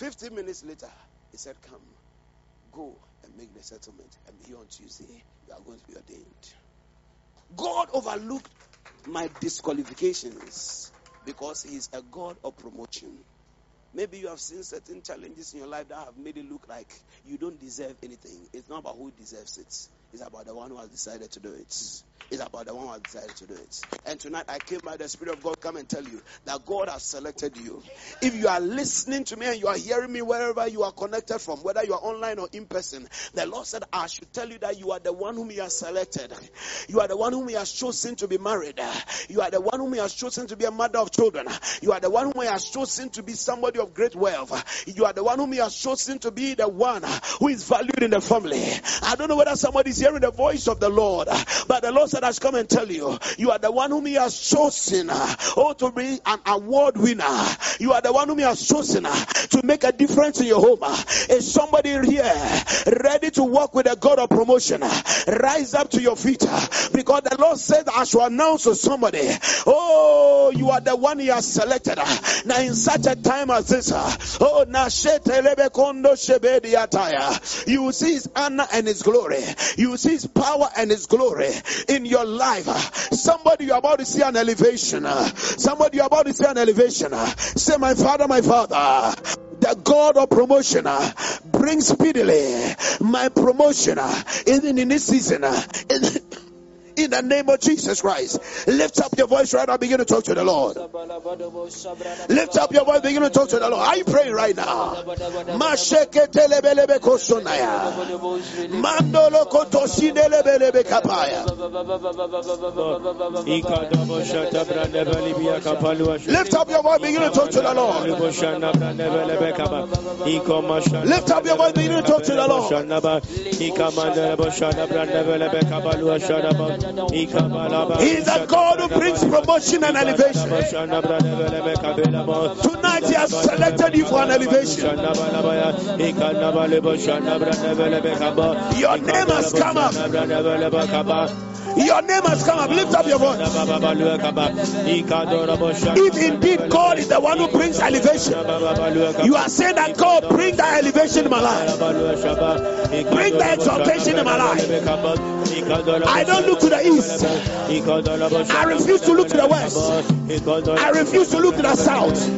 15 minutes later, he said, Come, go and make the settlement. And here on Tuesday, you are going to be ordained. God overlooked my disqualifications because He is a God of promotion. Maybe you have seen certain challenges in your life that have made it look like you don't deserve anything. It's not about who deserves it, it's about the one who has decided to do it. It's about the one who has decided to do it. And tonight I came by the Spirit of God come and tell you that God has selected you. If you are listening to me and you are hearing me wherever you are connected from, whether you are online or in person, the Lord said, I should tell you that you are the one whom He has selected. You are the one whom He has chosen to be married. You are the one whom He has chosen to be a mother of children. You are the one whom He has chosen to be somebody of great wealth. You are the one whom He has chosen to be the one who is valued in the family. I don't know whether somebody is hearing the voice of the Lord, but the Lord said, should come and tell you, you are the one whom He has chosen, uh, oh, to be an award winner. You are the one whom He has chosen uh, to make a difference in your home. Uh, Is somebody here ready to work with a God of promotion? Rise up to your feet because the Lord said, I shall announce to somebody, oh, you are the one He has selected. Now, in such a time as this, oh, you see His honor and His glory. You see His power and His glory in your life. Somebody, you're about to see an elevation. Somebody, you're about to see an elevation. Say, My Father, my Father, the God of promotion, bring speedily my promotion, even in this season. In- the name of Jesus Christ. Lift up your voice right now. Begin to talk to the Lord. Lift up your voice. Begin to talk to the Lord. You praying right now? Lift up your voice. Begin to talk to the Lord. Lift up your voice. Begin to talk to the Lord. He is a God who brings promotion and elevation. Tonight He has selected you for an elevation. Your name has come up. Your name has come up. Lift up your voice. If indeed God is the one who brings elevation, you are saying that God bring that elevation in my life. Bring the exaltation in my life. I don't look to the east. I refuse to look to the west. I refuse to look to the south.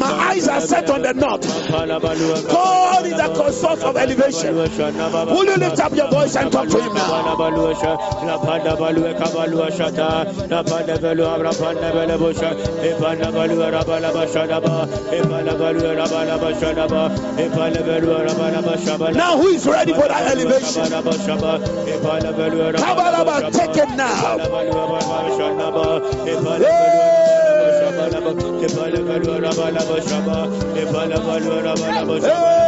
My eyes are set on the north. God is the source of elevation. Will you lift up your voice and talk to Him now? Now, who is ready for that elevation? Take it now. Hey!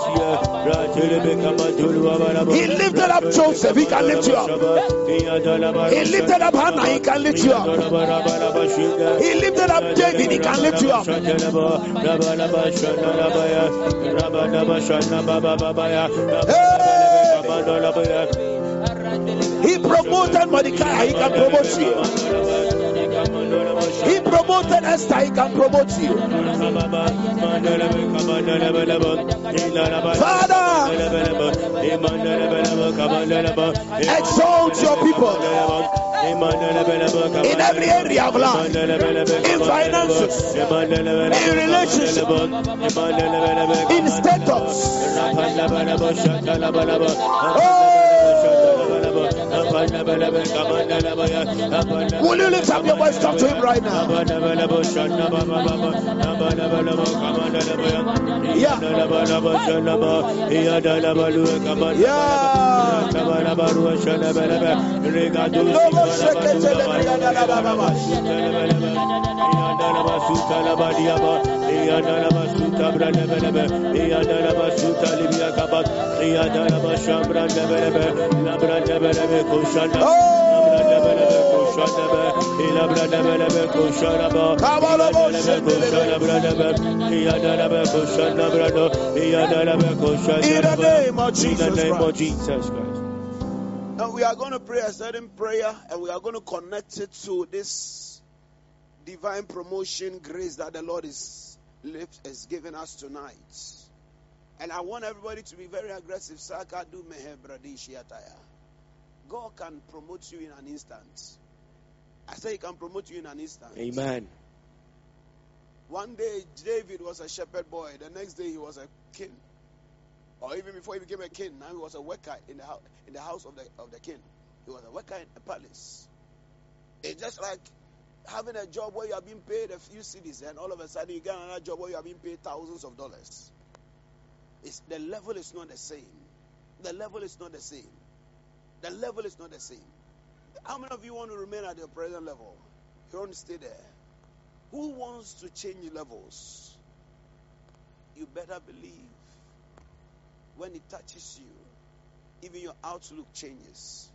He lifted up Joseph, he can lift you up. He lifted up Hannah, he can lift you up. He lifted up David, he can lift you up. Hey! He promoted Mordecai, he can promote you. He promoted Esther, he can promote you. Father, exalt your people in every area of life, in finances, in relationship, in status. Will you lift up your voice? Talk to him right now. Yeah. In the name of Jesus In the name of. Jesus Christ. Now we are going to pray a certain prayer and we are going to connect it to this divine promotion grace that the Lord is, is giving us tonight. And I want everybody to be very aggressive. Saka du mehe shiataya. God can promote you in an instant. I say He can promote you in an instant. Amen. One day, David was a shepherd boy. The next day, he was a king. Or even before he became a king, now he was a worker in the house, in the house of the of the king. He was a worker in a palace. It's just like having a job where you are being paid a few cedis, and all of a sudden you get another job where you are being paid thousands of dollars. It's, the level is not the same. The level is not the same. The level is not the same. How many of you want to remain at your present level? You want to stay there. Who wants to change levels? You better believe when it touches you, even your outlook changes,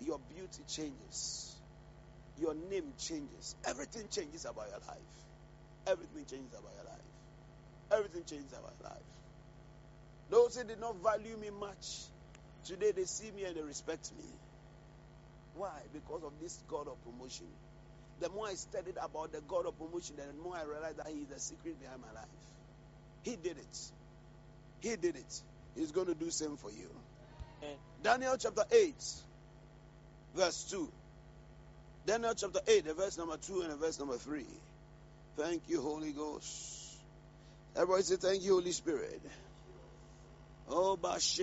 your beauty changes, your name changes, everything changes about your life. Everything changes about your life. Everything changes about your life. Those who did not value me much, today they see me and they respect me. Why? Because of this God of promotion. The more I studied about the God of promotion, the more I realized that He is the secret behind my life. He did it. He did it. He's going to do same for you. Daniel chapter 8, verse 2. Daniel chapter 8, the verse number 2 and the verse number 3. Thank you, Holy Ghost. Everybody say, Thank you, Holy Spirit. Oh, babash.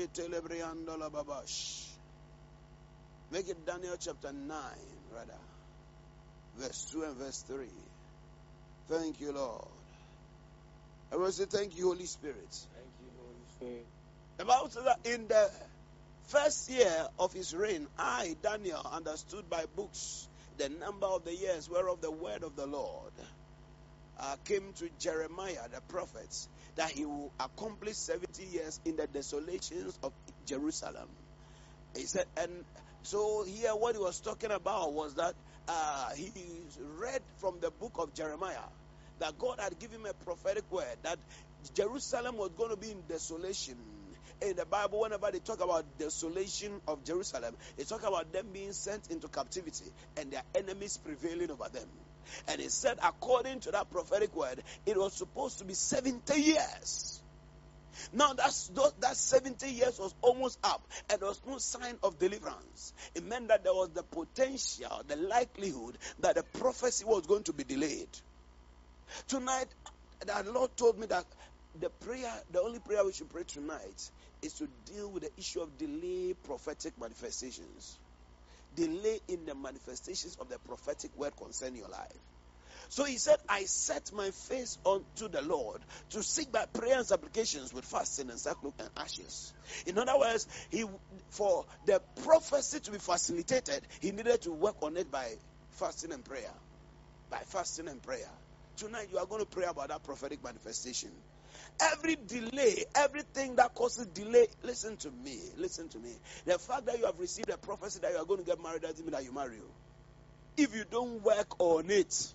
Make it Daniel chapter 9, rather. Verse 2 and verse 3. Thank you, Lord. Everybody say, Thank you, Holy Spirit. Thank you, Holy Spirit. Says that in the first year of his reign, I, Daniel, understood by books the number of the years whereof the word of the Lord uh, came to Jeremiah the prophet that he will accomplish 70 years in the desolations of Jerusalem. He said, and so here what he was talking about was that uh, he read from the book of Jeremiah that God had given him a prophetic word that Jerusalem was going to be in desolation. In the Bible, whenever they talk about the desolation of Jerusalem, they talk about them being sent into captivity and their enemies prevailing over them. And he said, according to that prophetic word, it was supposed to be 70 years. Now that's that 70 years was almost up, and there was no sign of deliverance. It meant that there was the potential, the likelihood that the prophecy was going to be delayed. Tonight, the Lord told me that the prayer, the only prayer we should pray tonight, is to deal with the issue of delay prophetic manifestations. Delay in the manifestations of the prophetic word concerning your life. So he said, I set my face unto the Lord to seek by prayer and supplications with fasting and sackcloth and ashes. In other words, he for the prophecy to be facilitated, he needed to work on it by fasting and prayer. By fasting and prayer. Tonight you are going to pray about that prophetic manifestation. Every delay, everything that causes delay, listen to me, listen to me. The fact that you have received a prophecy that you are going to get married doesn't mean that you marry you. If you don't work on it,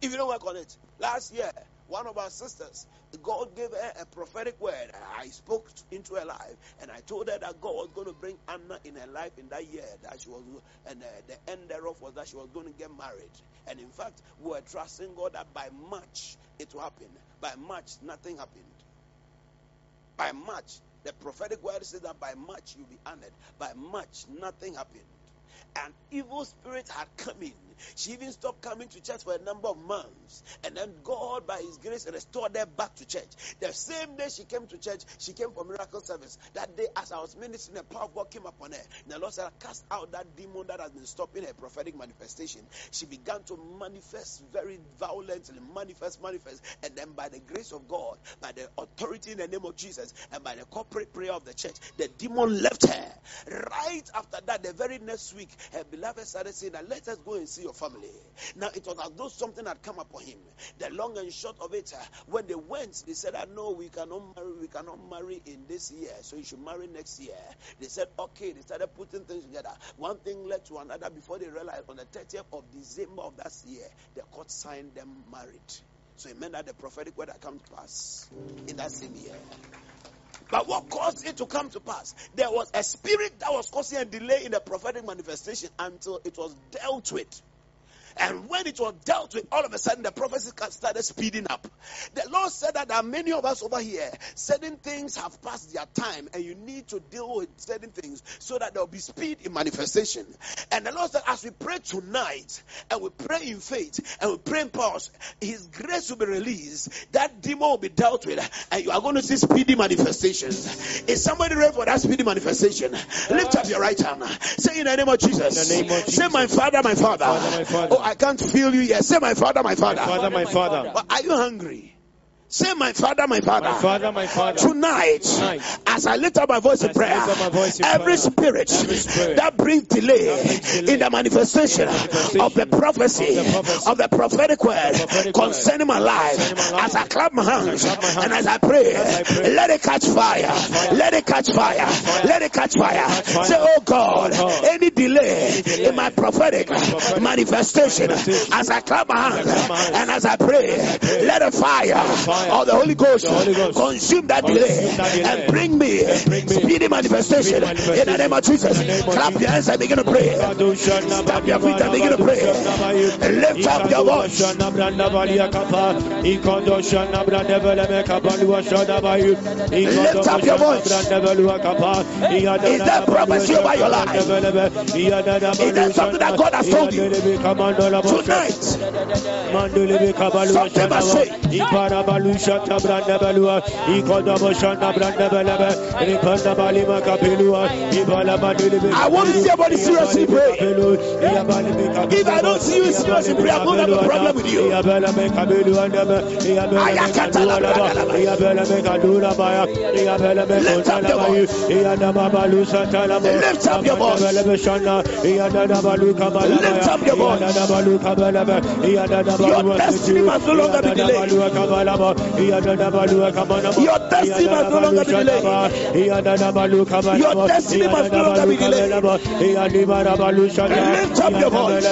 if you don't work on it, last year, one of our sisters, God gave her a prophetic word. I spoke into her life, and I told her that God was going to bring Anna in her life in that year. That she was, and uh, the end thereof was that she was going to get married. And in fact, we were trusting God that by March it will happen. By March, nothing happened. By March, the prophetic word says that by March you'll be honored. By March, nothing happened. An evil spirit had come in. She even stopped coming to church for a number of months. And then God, by His grace, restored her back to church. The same day she came to church, she came for miracle service. That day, as I was ministering, a power of God came upon her. And the Lord said, Cast out that demon that has been stopping her prophetic manifestation. She began to manifest very violently, manifest, manifest. And then, by the grace of God, by the authority in the name of Jesus, and by the corporate prayer of the church, the demon left her. Right after that, the very next week, her beloved started saying let us go and see your family. Now it was as though something had come upon him. The long and short of it, uh, when they went, they said, "I know we cannot marry. We cannot marry in this year, so you should marry next year." They said, "Okay." They started putting things together. One thing led to another. Before they realized, on the 30th of December of that year, the court signed them married. So it meant that the prophetic word had come to pass in that same year. But what caused it to come to pass? There was a spirit that was causing a delay in the prophetic manifestation until it was dealt with. And when it was dealt with, all of a sudden the prophecy started speeding up. The Lord said that there are many of us over here, certain things have passed their time, and you need to deal with certain things so that there will be speed in manifestation. And the Lord said, as we pray tonight, and we pray in faith, and we pray in power, His grace will be released, that demon will be dealt with, and you are going to see speedy manifestations. Is somebody ready for that speedy manifestation? Lift up your right hand. Say in the name of Jesus. In the name of Jesus. Say, my Father, my Father. Father, my Father. Oh, I can't feel you yet. Say, my Father, my Father. Father, my Father. But are you hungry? Say, my Father, my Father. My Father, my Father. Tonight, Tonight, as I lift up my voice in prayer, lift up my voice in every prayer, spirit, every spirit that brings delay, that brings delay in the manifestation, in the manifestation of the prophecy of the prophecy of the prophetic word concerning my life, concerning my life, as I clap my hands, clap my hands, and as I pray, I pray, let it catch fire, fire, let it catch fire, fire, let it catch fire. catch fire. Say, oh God, Oh God, any delay, any delay in my prophetic, prophetic manifestation, manifestation, as I clap my hands, clap my hands, and as I pray, let a fire of oh, the Holy Ghost, the Holy Ghost consume that delay, that and bring me, and bring me speedy manifestation, in the name of Jesus. In the name of Clap your hands and begin to pray. Stamp your feet and begin to pray. Lift up your voice. Lift up your voice. Is there prophecy over your life? Is there something that God has told you? Tonight, something must say. I want to see everybody seriously pray. If I don't see you seriously pray, I'm going to have a problem with you. Lift up your voice. Lift up your voice. Lift up your voice. Your destiny must no longer be delayed. Your destiny must no longer be delayed. Your destiny must no longer be delayed. Lift up your voice.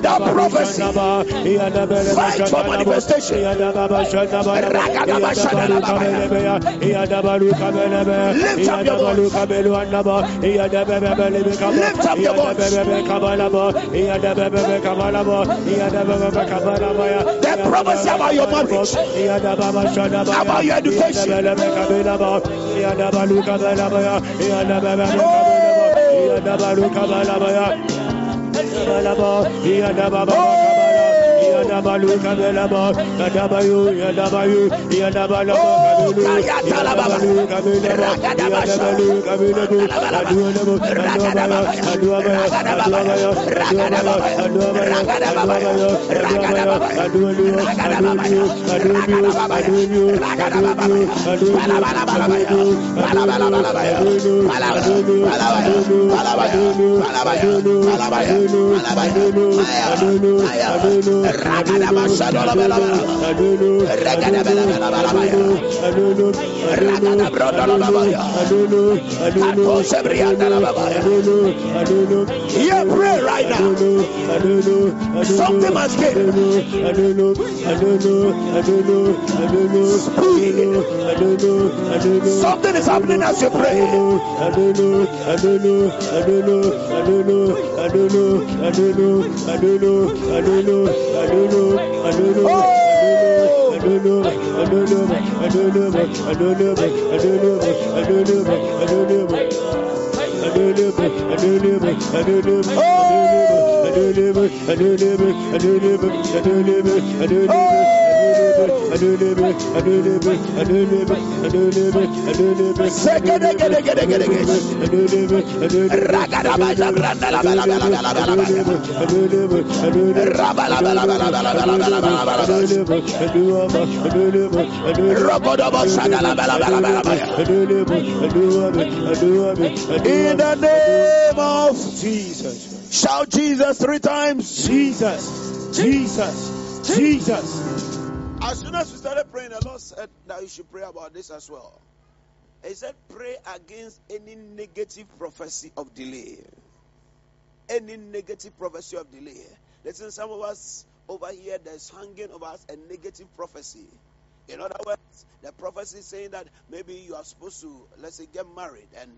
That prophecy. Fight for manifestation. Lift up your voice. Lift up your voice. The prophecy about your marriage, about your education. Yadabalu Kabelaba, Yadabayu, Yadabayu, Yadabala, Yadabalu, Kabelaba, Yadabalu, Kabelabu, Aduanabu, Aduabaya, Aduabaya, Aduabaya, Aduabaya, Aduabaya, Aduabaya, Aduabaya, Adualu, Adualu, Adualu, Adualu, Adualu, Adualu, Adualu, Adualu, Adualu, Adualu, Adualu, Adualu, Adualu, Pray right now. Something must. Something is happening as you pray. Oh! In the name of Jesus. shout Jesus three times. Jesus. Jesus. Jesus. As soon as we started praying, the Lord said that you should pray about this as well. He said, pray against any negative prophecy of delay. Any negative prophecy of delay. Listen, some of us over here, there's hanging over us a negative prophecy. In other words, the prophecy saying that maybe you are supposed to, let's say, get married, and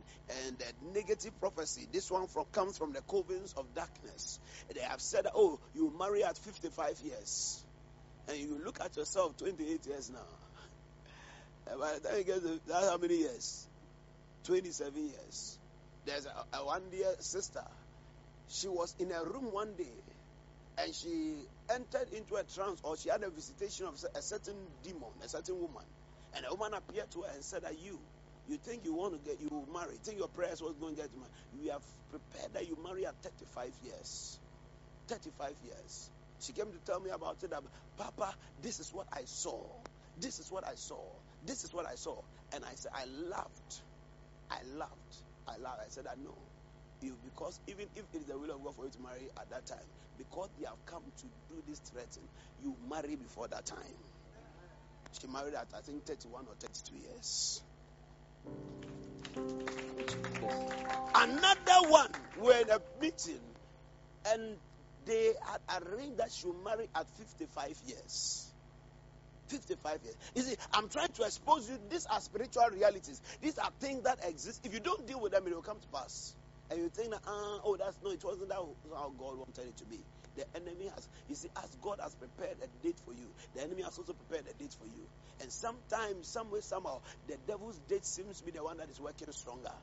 and negative prophecy, this one from comes from the covens of darkness. They have said, oh, you marry at 55 years, and you look at yourself 28 years now. By the time you get to that's how many years? 27 years. There's a, a one dear sister. She was in a room one day and she entered into a trance or she had a visitation of a certain demon, a certain woman. And a woman appeared to her and said that you, you think you want to get, you marry, think your prayers was going to get married. We have prepared that you marry at 35 years. 35 years. She came to tell me about it. That, Papa, this is what I saw. This is what I saw. This is what I saw. And I said, I laughed. I laughed. I laughed. I said, I know. You because even if it is the will of God for you to marry at that time, because they have come to do this threatening, you marry before that time. She married at I think 31 or 32 years. Another one, we're in a meeting, and they had arranged that she will marry at 55 years. 55 years. You see, I'm trying to expose you. These are spiritual realities. These are things that exist. If you don't deal with them, it will come to pass. And you think that, uh, oh, that's no, it wasn't that how God wanted it to be. The enemy has, you see, as God has prepared a date for you, the enemy has also prepared a date for you. And sometimes, some way, somehow, the devil's date seems to be the one that is working stronger.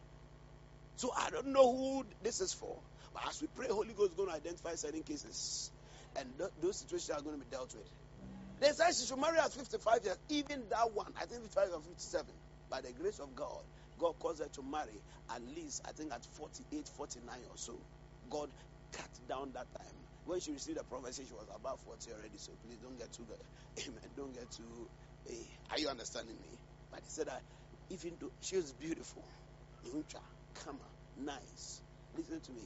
So I don't know who this is for. But as we pray, Holy Ghost is going to identify certain cases. And th- those situations are going to be dealt with. They said she should marry at 55 years. Even that one, I think 55 or 57. By the grace of God, God caused her to marry at least, I think, at 48, 49 or so. God cut down that time. When she received the prophecy, she was about 40 already. So please don't get too, amen, don't get too, hey, are you understanding me? But he said that even though she was beautiful, nice. Listen to me.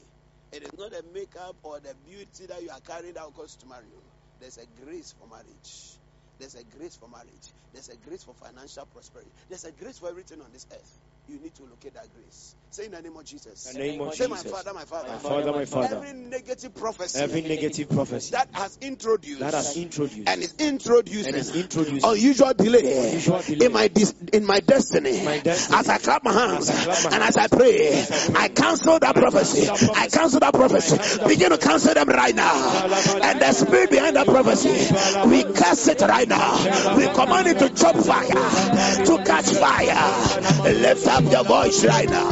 It is not the makeup or the beauty that you are carrying out cause to marry you. There's a grace for marriage. There's a grace for marriage. There's a grace for financial prosperity. There's a grace for everything on this earth you need to locate that grace. Say in the name of Jesus. The name of Say, Jesus. my Father, my Father. My Father, my Father. Every negative prophecy. Every negative prophecy that has introduced. that has introduced and is introducing. and is introduced unusual delay, Unusual delay. in my dis- in my destiny. My destiny. As I clap my hands clap my and as I pray, I cancel that prophecy. I cancel that prophecy. Begin to cancel them right now. And the spirit behind that prophecy, we cast it right now. We command it to chop fire, to catch fire. Lift up your voice right now.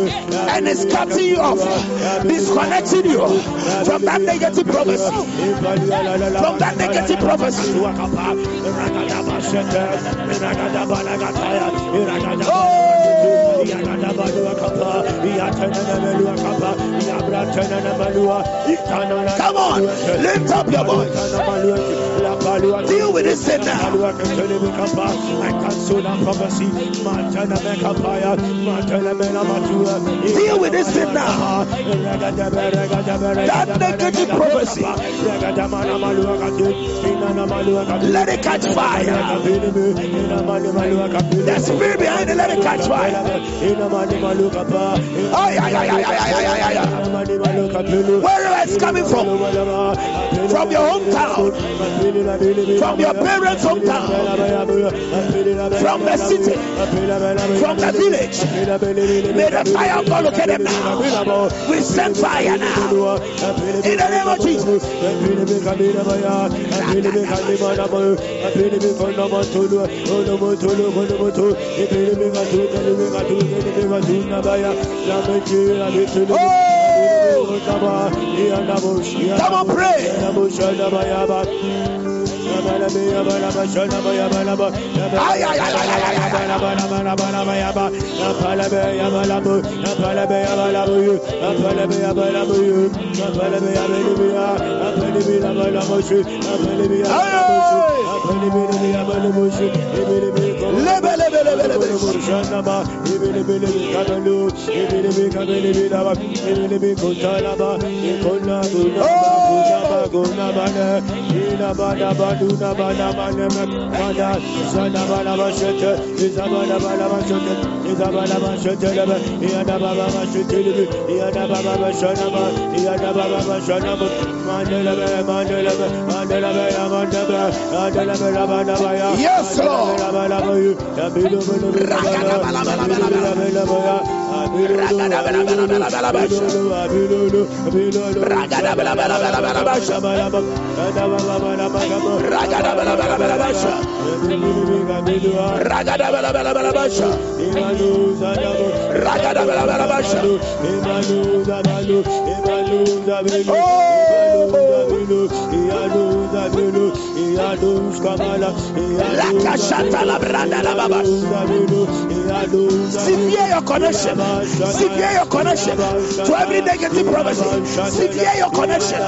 and it's cutting you off, disconnecting you from that negative prophecy. From that negative prophecy. Oh! Come on, lift up your voice. Deal with this sinner. I cancel that prophecy. Deal with this sinner. That negative prophecy. Let it catch fire. The spirit behind it, let it catch fire. Ay, ay, ay, ay, ay, ay, ay, ay. Where is coming from? From your hometown from your parents' hometown, from the city, from the village. May the fire of God locate them now. We send fire now. In the name of Jesus. Oh! Come on, pray. Oh! Lebe, lebe, lebe, lebe. Yes, Oh! Severe your connection. Severe your connection to every negative prophecy. Severe your connection.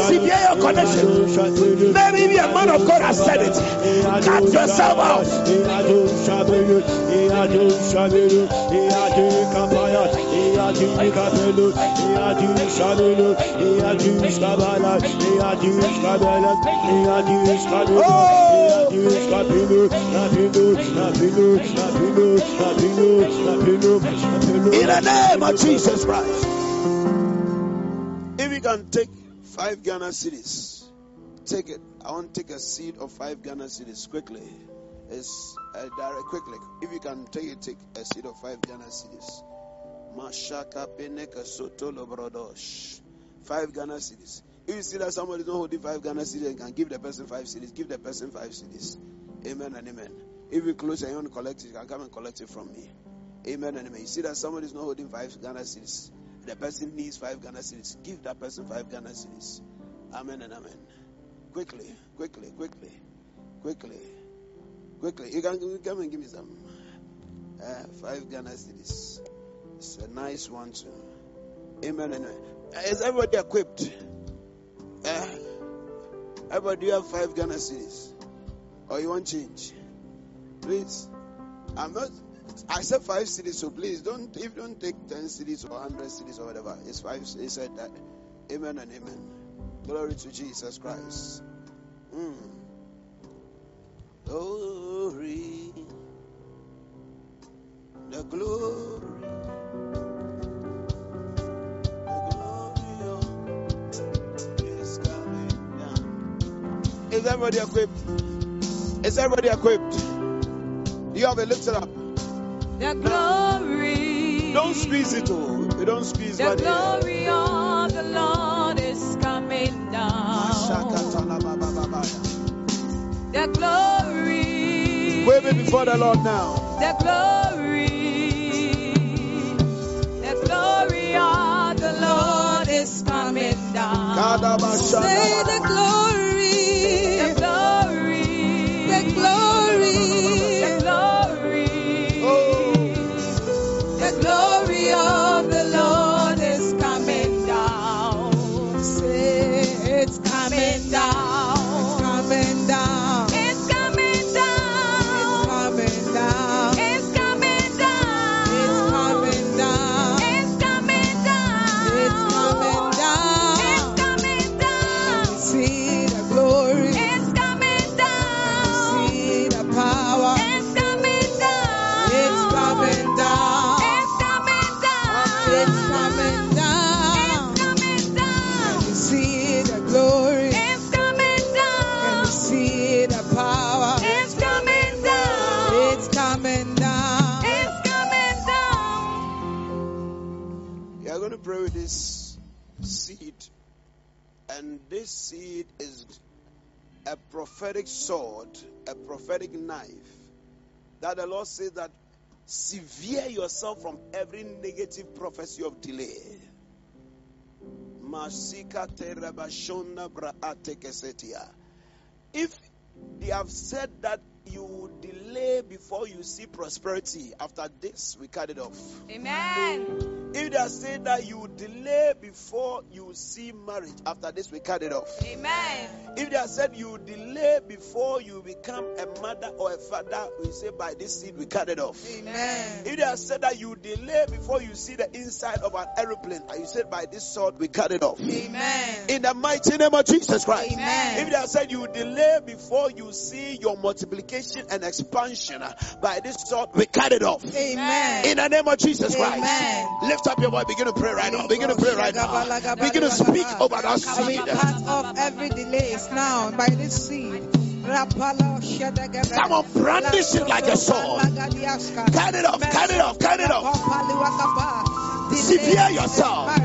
Severe your connection. Maybe a man of God has said it. Cut yourself out. In the name of Jesus Christ. If you can take five Ghana cedis, take it. I want to take a seed of five Ghana cedis quickly. It's uh, direct quickly. If you can take it, take a seed of five Ghana cedis. Mashaka Peneka Soto Lobrodosh. Five Ghana cedis. If you see that somebody is not holding five Ghana cedis and can give the person five cedis, give the person five cedis. Amen and amen. If you close and you want to collect it, you can come and collect it from me. Amen and amen. You see that somebody is not holding five Ghana cedis. The person needs five Ghana cedis. Give that person five Ghana cedis. Amen and amen. Quickly, quickly, quickly, quickly, quickly. You can come and give me some uh, five Ghana cedis. It's a nice one too. Amen amen. Uh, Is everybody equipped? Uh, everybody, you have five Ghana cedis? Or you want change? Please. I'm not. I said five cedis, so please don't. If don't take ten cedis or hundred cedis or whatever, it's five. He said that. Amen and amen. Glory to Jesus Christ. Mm. Glory. The glory. Is everybody equipped? Is everybody equipped? You have a Lift up. The glory. Don't squeeze it, oh. You don't squeeze The glory of the Lord is coming down. The glory. Wave it before the Lord now. The glory. The glory of the Lord is coming down. Say the glory, prophetic sword, a prophetic knife. That the Lord says that sever yourself from every negative prophecy of delay. If They have said that you delay before you see prosperity. After this, we cut it off. Amen. If they are saying that you delay before you see marriage, after this, we cut it off. Amen. If they are said you delay before you become a mother or a father, we say by this seed, we cut it off. Amen. If they are said that you delay before you see the inside of an aeroplane, and you said by this sword, we cut it off. Amen. In the mighty name of Jesus Christ. Amen. If they said you delay before you see your multiplication and expansion, uh, by this sword we cut it off. Amen. In the name of Jesus Christ. Amen. Lift up your voice, begin to pray right now. Begin to pray right now. Begin to speak over that seed. cut off every delays now by this seed. Come on, brandish it like a sword. Cut it off, cut it off, cut it off. Severe yourself.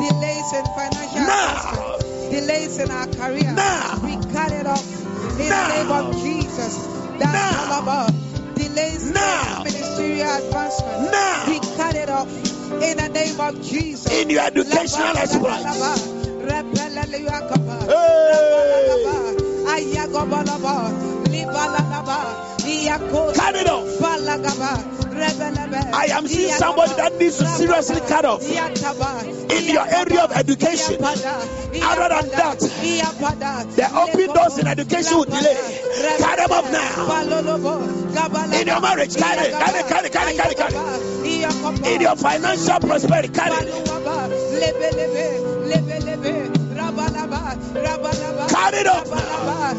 Delays in financial Now. delays in our career. Now. We cut it off in the name of Jesus. That's Now. all about delays Now. in ministerial advancement. Now. We cut it off in the name of Jesus. In your educational exploits. Cut it off. I am seeing somebody that needs to seriously cut off in your area of education. Other than that, the open doors in education will delay. Cut them off now. In your marriage, cut it, cut it, cut it, cut it, cut it, cut it. In your financial prosperity, cut it. Cut it off now.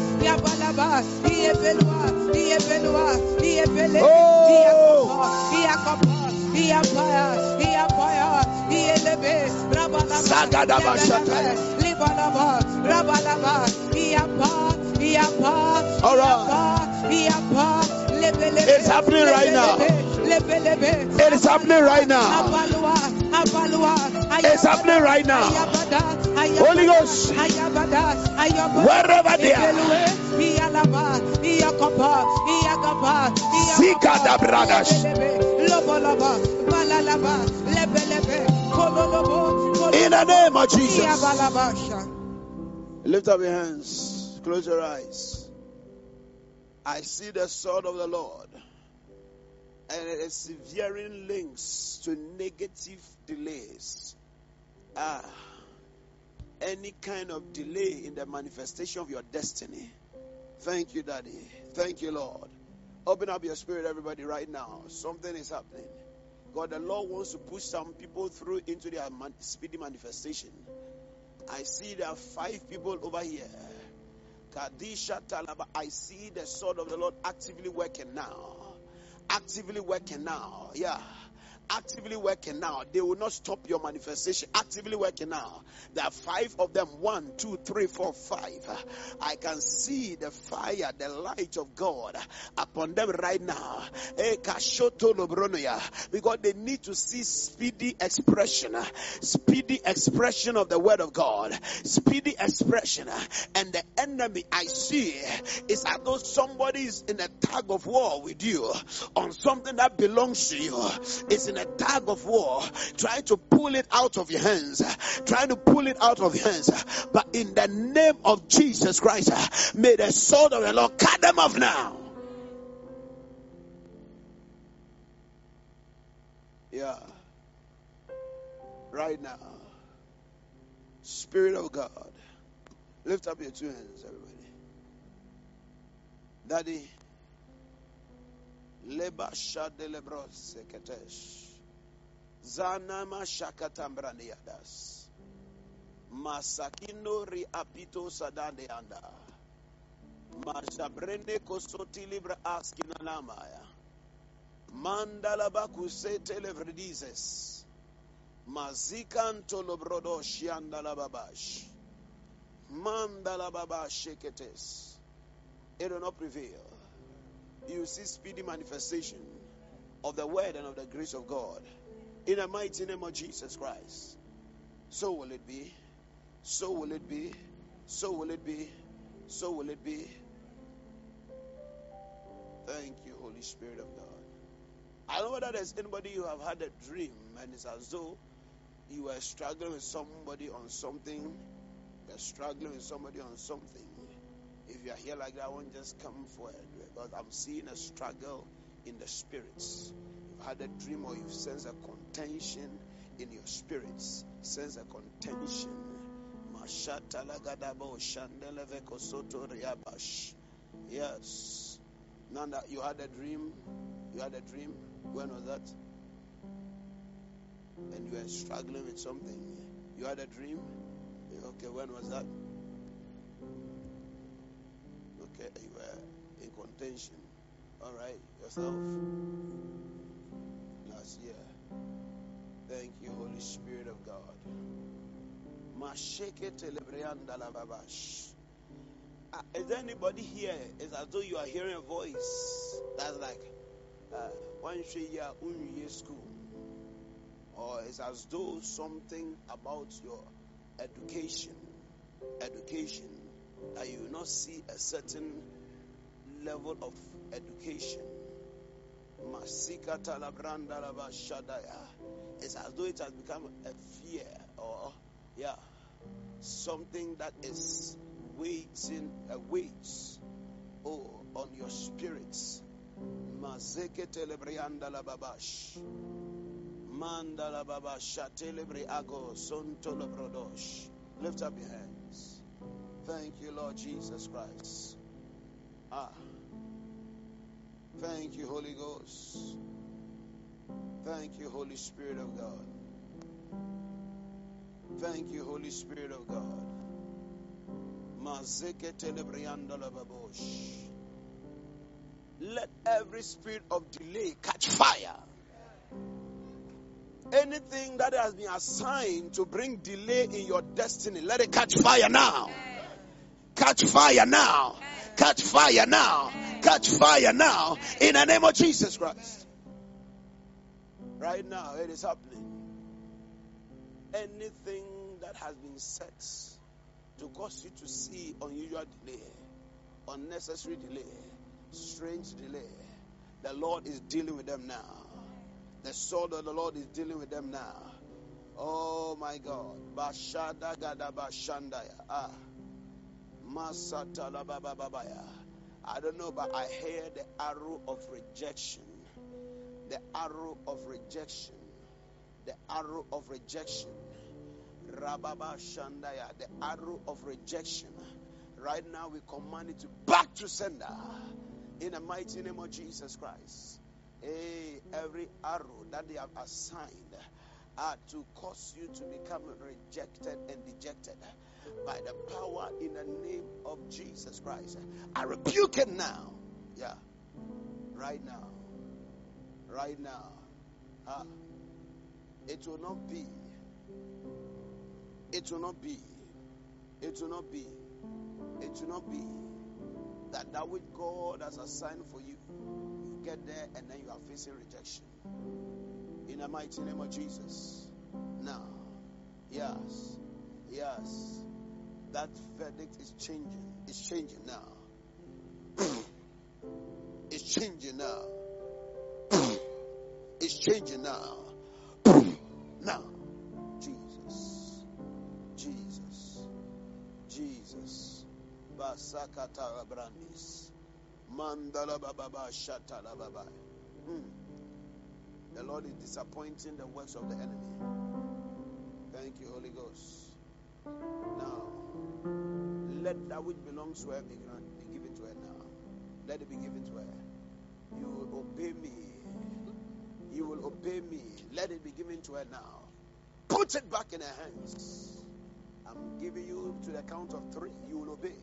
All right. It's happening right now. It is happening right now. It's happening right now. Holy Ghost, wherever they are, Zika da brothers. In the name of Jesus. Lift up your hands. Close your eyes. I see the sword of the Lord. And it is severing links to negative delays. Ah. Any kind of delay in the manifestation of your destiny. Thank you, Daddy. Thank you, Lord. Open up your spirit, everybody, right now. Something is happening. God, the Lord wants to push some people through into their man- speedy manifestation. I see there are five people over here. Kadisha Talaba. I see the sword of the Lord actively working now. Actively working now. Yeah. Actively working now. They will not stop your manifestation. Actively working now. There are five of them. One, two, three, four, five. I can see the fire, the light of God upon them right now. Eh. Because they need to see speedy expression. Speedy expression of the word of God. Speedy expression. And the enemy I see is as though somebody is in a tug of war with you on something that belongs to you. It's in a tug of war, trying to pull it out of your hands, trying to pull it out of your hands. But in the name of Jesus Christ, may the sword of the Lord cut them off now. Yeah. Right now. Spirit of God. Lift up your two hands, everybody. Daddy. Leba shade lebros seketesh. Zanama shakatambraniadas. Masakino ri apito sadande anda. Majabrende kosoti libra askinanamaya. Mandalaba kusete levridizes. Mazikanto lobrodo shiandalababash. Mandalababa sheketes. It will not prevail. You see speedy manifestation of the word and of the grace of God. In the mighty name of Jesus Christ. So will it be. So will it be. So will it be. So will it be. Thank you, Holy Spirit of God. I don't know whether there's anybody who have had a dream and it's as though you were struggling with somebody on something. You're struggling with somebody on something. If you are here like that, I won't just come forward because I'm seeing a struggle in the spirits. You've had a dream or you've sensed a contention in your spirits. Sense a contention. Yes. Nanda, you had a dream. You had a dream. When was that? And you were struggling with something. You had a dream. Okay, when was that? Okay, you were in contention. All right, yourself. Last year. Thank you, Holy Spirit of God. Uh, is there anybody here? It's as though you are hearing a voice that's like, uh, one year, year school. Or it's as though something about your education, education, that you will not see a certain level of education. Masika talabranda lava shadaya. It's as though it has become a fear or, yeah, something that is waiting, a weight, oh, on your spirits. Babash. Manda la babash. Telebre ago sonto brodosh. Lift up your hands. Thank you, Lord Jesus Christ. Ah. Thank you, Holy Ghost. Thank you, Holy Spirit of God. Thank you, Holy Spirit of God. Let every spirit of delay catch fire. Anything that has been assigned to bring delay in your destiny, let it catch fire now. Catch fire now. Catch fire now. Catch fire now. In the name of Jesus Christ. Right now, it is happening. Anything that has been set to cause you to see unusual delay, unnecessary delay, strange delay, the Lord is dealing with them now. The sword of the Lord is dealing with them now. Oh my God. Bashada gada bashandaya. Ah. Masata bababaya. I don't know, but I hear the arrow of rejection. The arrow of rejection. The arrow of rejection. Rababa Shandaya. The arrow of rejection. Right now we command it to back to sender. In the mighty name of Jesus Christ. Hey, every arrow that they have assigned uh, to cause you to become rejected and dejected by the power in the name of Jesus Christ. I rebuke it now. Yeah. Right now. Right now. It will not be. It will not be. It will not be. It will not be that that which God has assigned for you, you get there and then you are facing rejection. In the mighty name of Jesus. Now. Yes. Yes that verdict is changing. It's changing now. it's changing now. It's changing now. now. Jesus. Jesus. Jesus. Basakata brandis. Mandala baba shatala baba. Hmm. The Lord is disappointing the works of the enemy. Thank you, Holy Ghost. Now, let that which belongs to her be given to her now. Let it be given to her. You obey me. You will obey me. Let it be given to her now. Put it back in her hands. I'm giving you to the count of three. You will obey.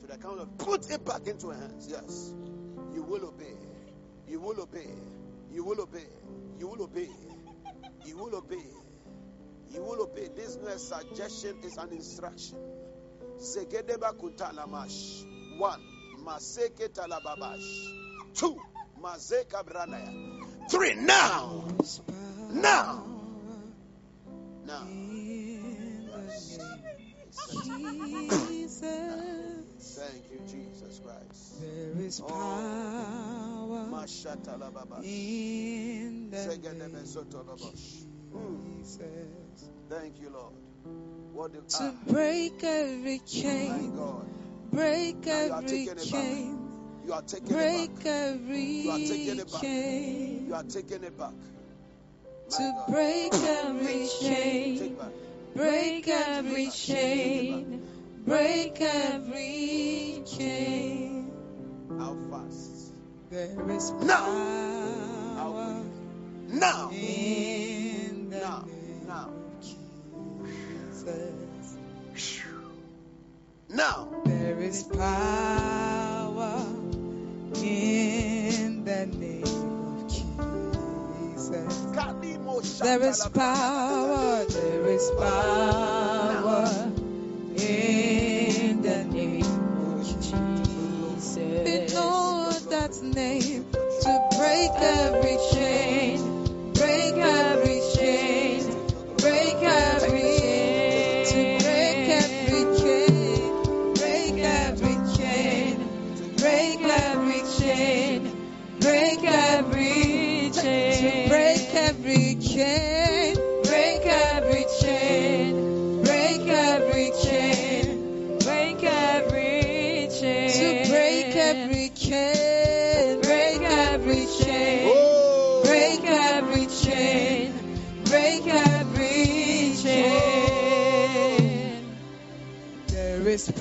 To the count of put it back into her hands. Yes. You will obey. You will obey. You will obey. You will obey. You will obey. You will obey. This no suggestion is an instruction. Zegedeba kutalamash. One. Maseke talababash. Two. Mazeka branaya three now. Now. Now. Thank you, Jesus Christ. There is oh, power in the hmm. Thank you, Lord. What do, ah. To break every chain, break every chain. You are taking Break it back. every You are taking it back. chain. You are taking it back. My To God. break every chain. Break every chain. Break every chain. How fast? There is Now. power Now. in the Now. Now. Jesus. Now. There is power There is power, there is power in the name of Jesus. We know that name to break every chain,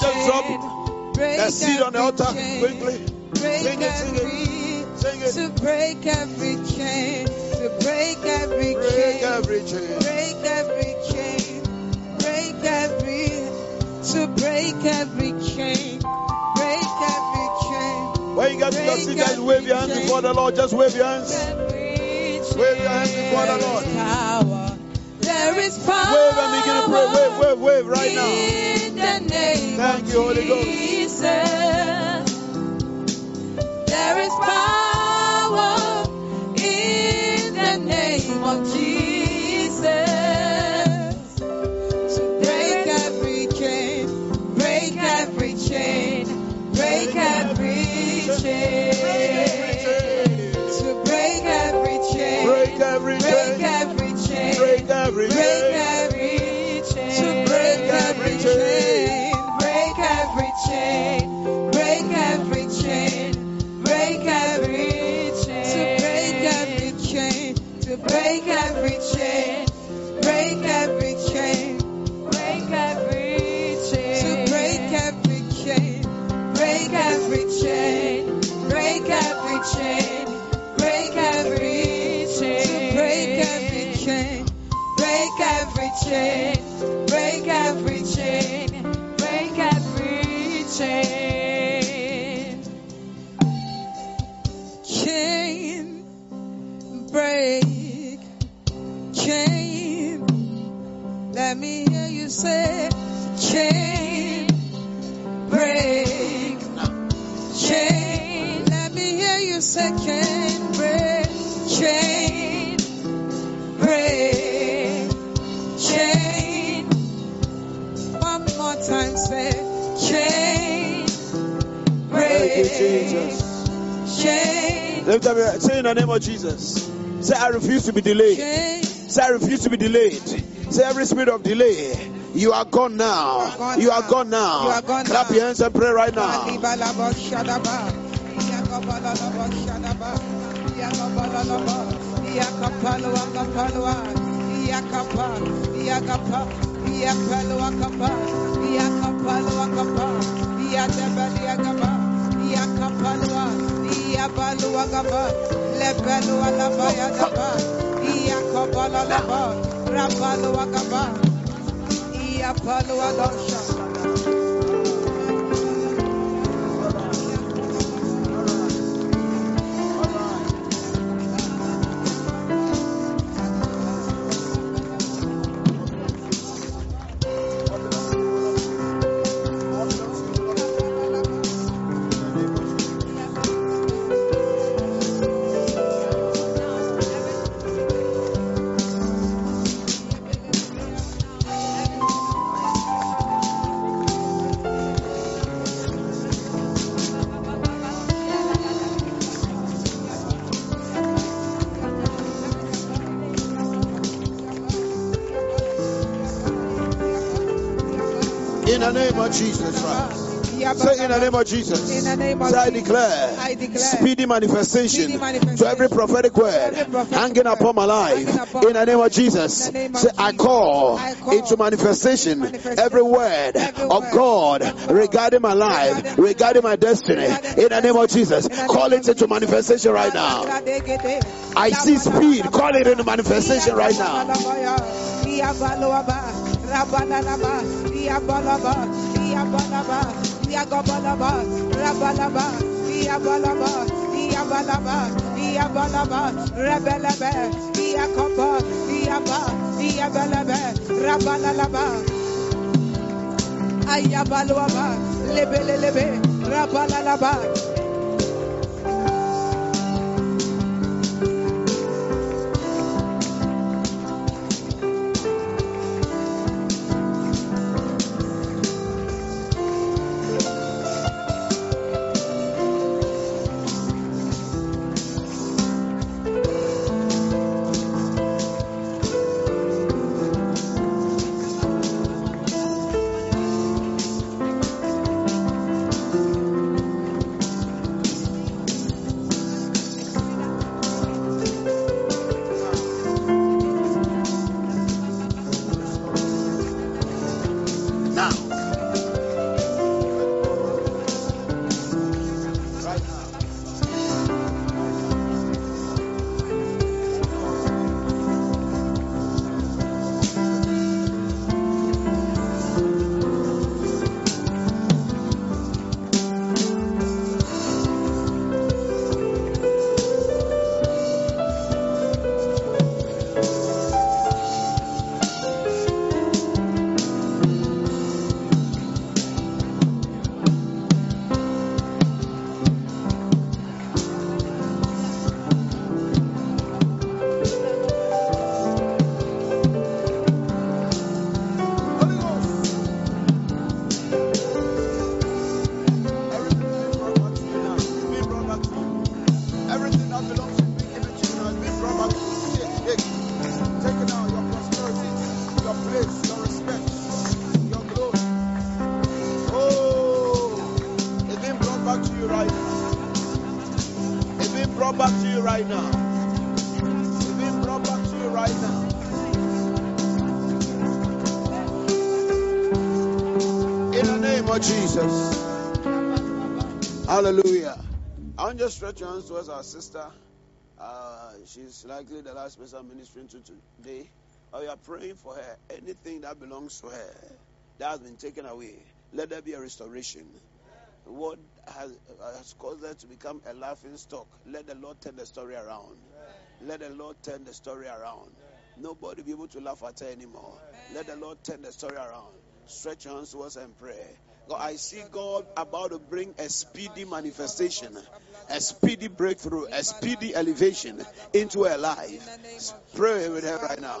just drop The seed on the altar. Quickly. Sing it, sing it. Sing it. to break every chain, to break every Break chain, every chain. break every chain, break every, to break every chain, break every chain, When you get to your seat, guys, wave your hands before the Lord. Just wave your hands. Wave your hands before the Lord. Power. There is power. Wave and begin to pray. Wave, wave, wave right now. In the name Thank you, Holy Ghost. There is power in the name of Jesus. The name of Jesus. Say, I refuse to be delayed. Say, I refuse to be delayed. Say, every spirit of delay, You are gone now. You are gone now. You are gone Clap your hands and pray right now. Alibalaba shadaba. Yakabalalaba shadaba. Yakabalalaba. Yakapalwa kapalwa. Yakapa. Yakapa. Yapalwa kapa. Yakapalwa kapa. Yadabali yakapa. Yakapalwa. Yabalwa kapa. Lebelwa laba kapa. Dosha. Say in the name of Jesus. In the name of Say I declare, I declare speedy manifestation, speedy manifestation to every prophetic word every prophetic hanging word upon my life. upon In the name of Jesus. Name of Say I call, I call into manifestation, manifestation every word every of word God of regarding my life, regarding my regarding my destiny. regarding In the name of Jesus. Call it into manifestation right now. I see speed. Call it into manifestation right now. Ayabalaba, lebelelebe, rabalalaba, right now. It's been brought back to you right now. In the name of Jesus. Hallelujah. I want to stretch your hands towards our sister. Uh, she's likely the last person ministering to today. Oh, you are praying for her. Anything that belongs to her that has been taken away, let there be a restoration. What has, has caused her to become a laughing stock, let the Lord turn the story around. Let the Lord turn the story around. Nobody be able to laugh at her anymore. Let the Lord turn the story around. Stretch your hands towards and pray. God, I see God about to bring a speedy manifestation, a speedy breakthrough, a speedy elevation into her life. Pray with her right now.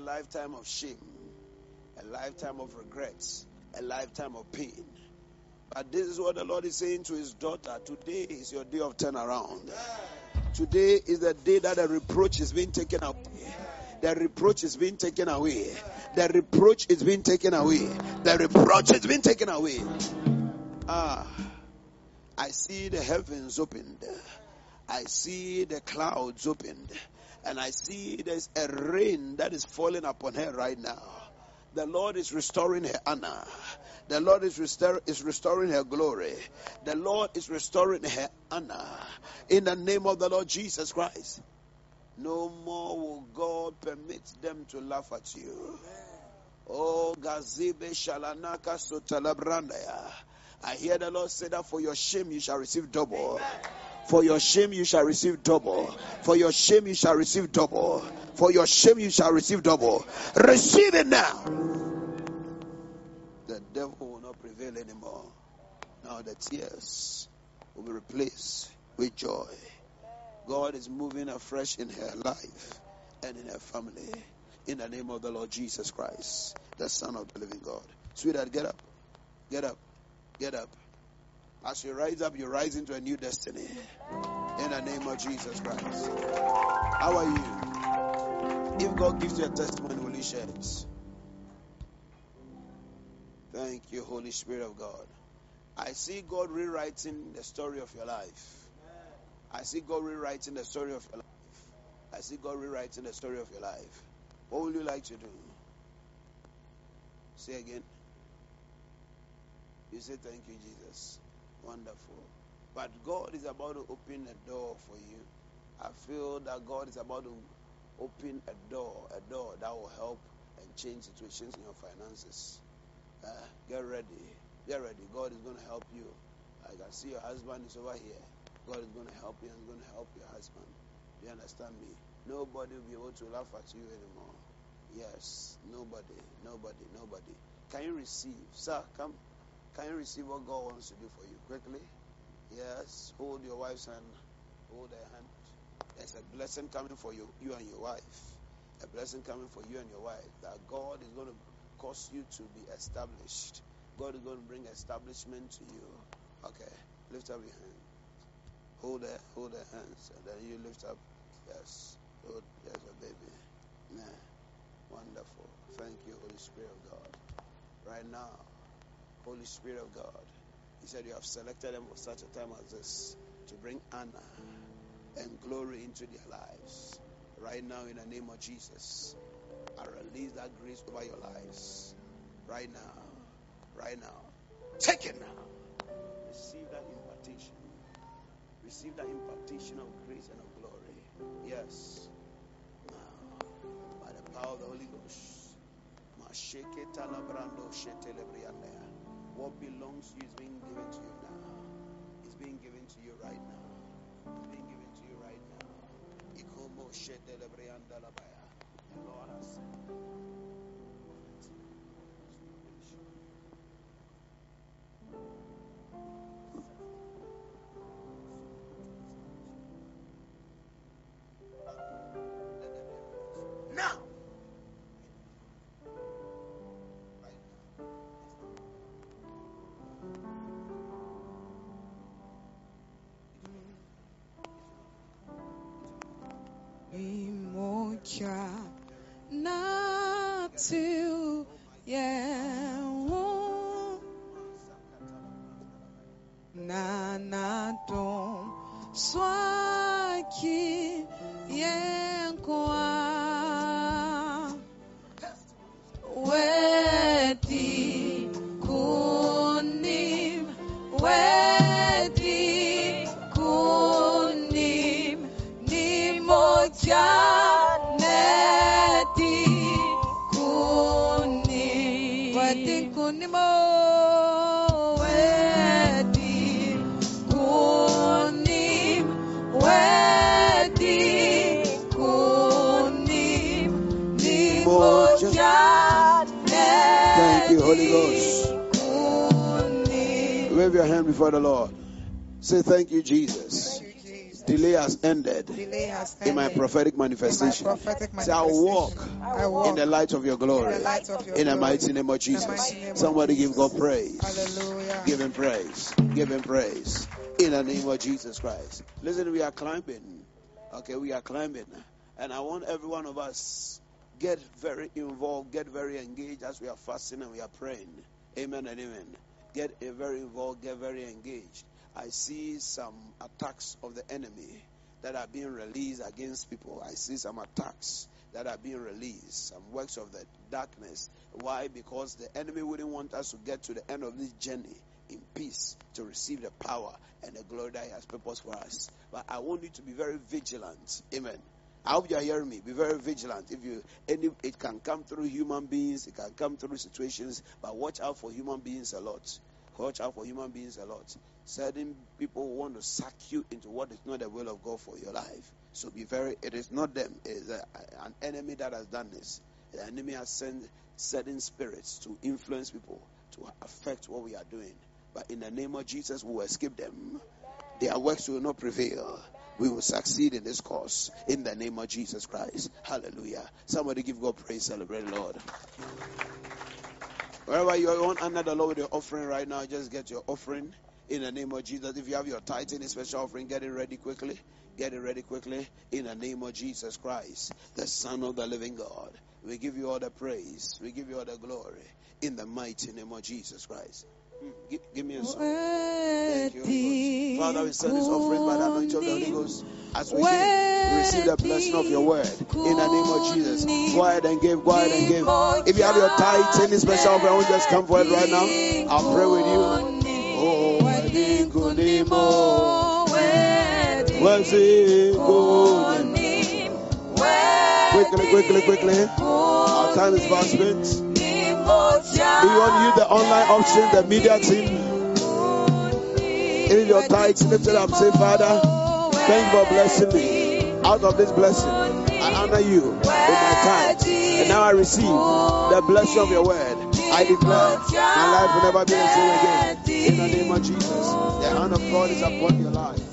a lifetime of shame, a lifetime of regrets, a lifetime of pain. But this is what the Lord is saying to his daughter. Today is your day of turnaround. Today is the day that the reproach is being taken away. The reproach is being taken away. The reproach is being taken away. The reproach is being taken away. Ah, I see the heavens opened. I see the clouds opened and I see there's a rain that is falling upon her right now. The Lord is restoring her honor. The Lord is, restor- is restoring her glory. The Lord is restoring her honor. In the name of the Lord Jesus Christ. No more will God permit them to laugh at you. Oh, Gazibe Shalanaka Sotalabrandaya. I hear the Lord say that for your shame you shall receive double. Amen. For your shame you shall receive double. For your shame you shall receive double. For your shame you shall receive double. Receive it now. The devil will not prevail anymore. Now the tears will be replaced with joy. God is moving afresh in her life and in her family. In the name of the Lord Jesus Christ, the Son of the living God. Sweetheart, get up. Get up. Get up. As you rise up, you rise into a new destiny. In the name of Jesus Christ. How are you? If God gives you a testimony, will you share it? Thank you, Holy Spirit of God. I see God rewriting the story of your life. I see God rewriting the story of your life. I see God rewriting the story of your life. What would you like to do? Say again. You say, Thank you, Jesus. Wonderful. But God is about to open a door for you. I feel that God is about to open a door, a door that will help and change situations in your finances. Uh, get ready. Get ready. God is going to help you. I can see your husband is over here. God is going to help you and is going to help your husband. Do you understand me? Nobody will be able to laugh at you anymore. Yes, nobody, nobody, nobody. Can you receive? Sir, come. Can you receive what God wants to do for you quickly? Yes, hold your wife's hand. Hold her hand. There's a blessing coming for you, you and your wife. A blessing coming for you and your wife. That God is going to cause you to be established. God is going to bring establishment to you. Okay, lift up your hand. Hold her, hold her hands, and then you lift up. Yes, hold. There's a baby. Yeah. Wonderful. Thank you, Holy Spirit of God. Right now, Holy Spirit of God, He said you have selected them for such a time as this to bring honor and glory into their lives. Right now, in the name of Jesus, I release that grace over your lives. Right now, right now. Take it now. Receive that impartation. Receive that impartation of grace and of glory. Yes. Now, by the power of the Holy Ghost. What belongs to you is being given to you now. It's being given to you right now. It's being given to you right now. The Lord has said. Say, Thank you, Jesus. Delay has ended Delay has in my prophetic my manifestation. Say, I walk manifestation. I walk in the light of your glory. in the of your In the mighty name of Jesus. mighty name of Somebody give God praise. Hallelujah. Give him praise. Give him praise. In the name of Jesus Christ. Listen, we are climbing. Okay, we are climbing. And I want every one of us get very involved, get very engaged as we are fasting and we are praying. Amen and amen. Get very involved, get very engaged. I see some attacks of the enemy that are being released against people. I see some attacks that are being released, some works of the darkness. Why? Because the enemy wouldn't want us to get to the end of this journey in peace to receive the power and the glory that He has purposed for us. But I want you to be very vigilant. Amen. I hope you are hearing me. Be very vigilant. If you any, it can come through human beings, it can come through situations, but watch out for human beings a lot. Watch out for human beings a lot. Certain people want to suck you into what is not the will of God for your life. So be very. It is not them. It is a, an enemy that has done this. The enemy has sent certain spirits to influence people to affect what we are doing. But in the name of Jesus, we will escape them. Their works will not prevail. We will succeed in this cause in the name of Jesus Christ. Hallelujah. Somebody give God praise, celebrate Lord. Wherever you want under the Lord with your offering right now, just get your offering in the name of Jesus. If you have your tithing, special offering, get it ready quickly. Get it ready quickly in the name of Jesus Christ, the Son of the living God. We give you all the praise. We give you all the glory in the mighty name of Jesus Christ. Hmm, Give, give me a song. Thank you, Father, we send this offering by the anointing of the Holy Ghost. As we receive the blessing of your word in the name of Jesus. Go ahead and give, go ahead and give. If you have your tithe, any special offering, I want you to just come forward right now. I'll pray with you. Oh, wedding kunimo. Wedding. Quickly, quickly, quickly. Our time is fast spent. If you want to use the online option, the media team, In your tithes lifted up, say, Father, thank you for blessing me. Out of this blessing, I honor you with my tithes. And now I receive the blessing of your word. I declare my life will never be the same again. Name of Jesus, the hand of God is upon your life.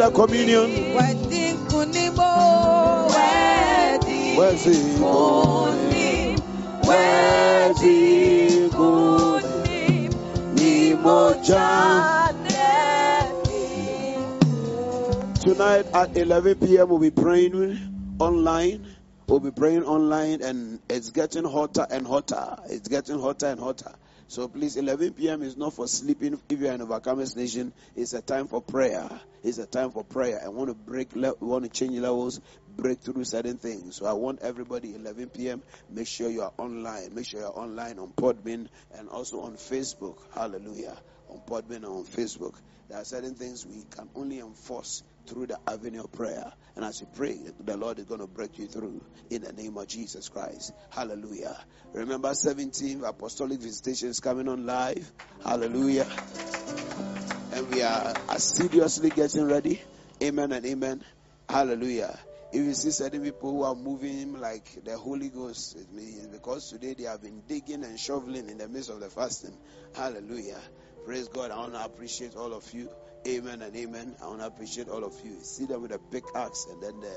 A communion? Tonight at 11 p.m. we'll be praying online. We'll be praying online and it's getting hotter and hotter. It's getting hotter and hotter. So please, 11 p.m. is not for sleeping. If you're in Overcomers Nation, it's a time for prayer. It's a time for prayer. I want to break, le- we want to change levels, break through certain things. So I want everybody 11 p.m. Make sure you are online. Make sure you're online on Podbean and also on Facebook. Hallelujah. On Podbean and on Facebook. There are certain things we can only enforce through the avenue of prayer. And as you pray, the Lord is going to break you through in the name of Jesus Christ. Hallelujah. Remember 17th apostolic visitation is coming on live. Hallelujah. And we are assiduously getting ready. Amen and amen. Hallelujah. If you see certain people who are moving like the Holy Ghost, it means because today they have been digging and shoveling in the midst of the fasting. Hallelujah. Praise God. I want to appreciate all of you. Amen and amen. I want to appreciate all of you. See them with a pickaxe and then the,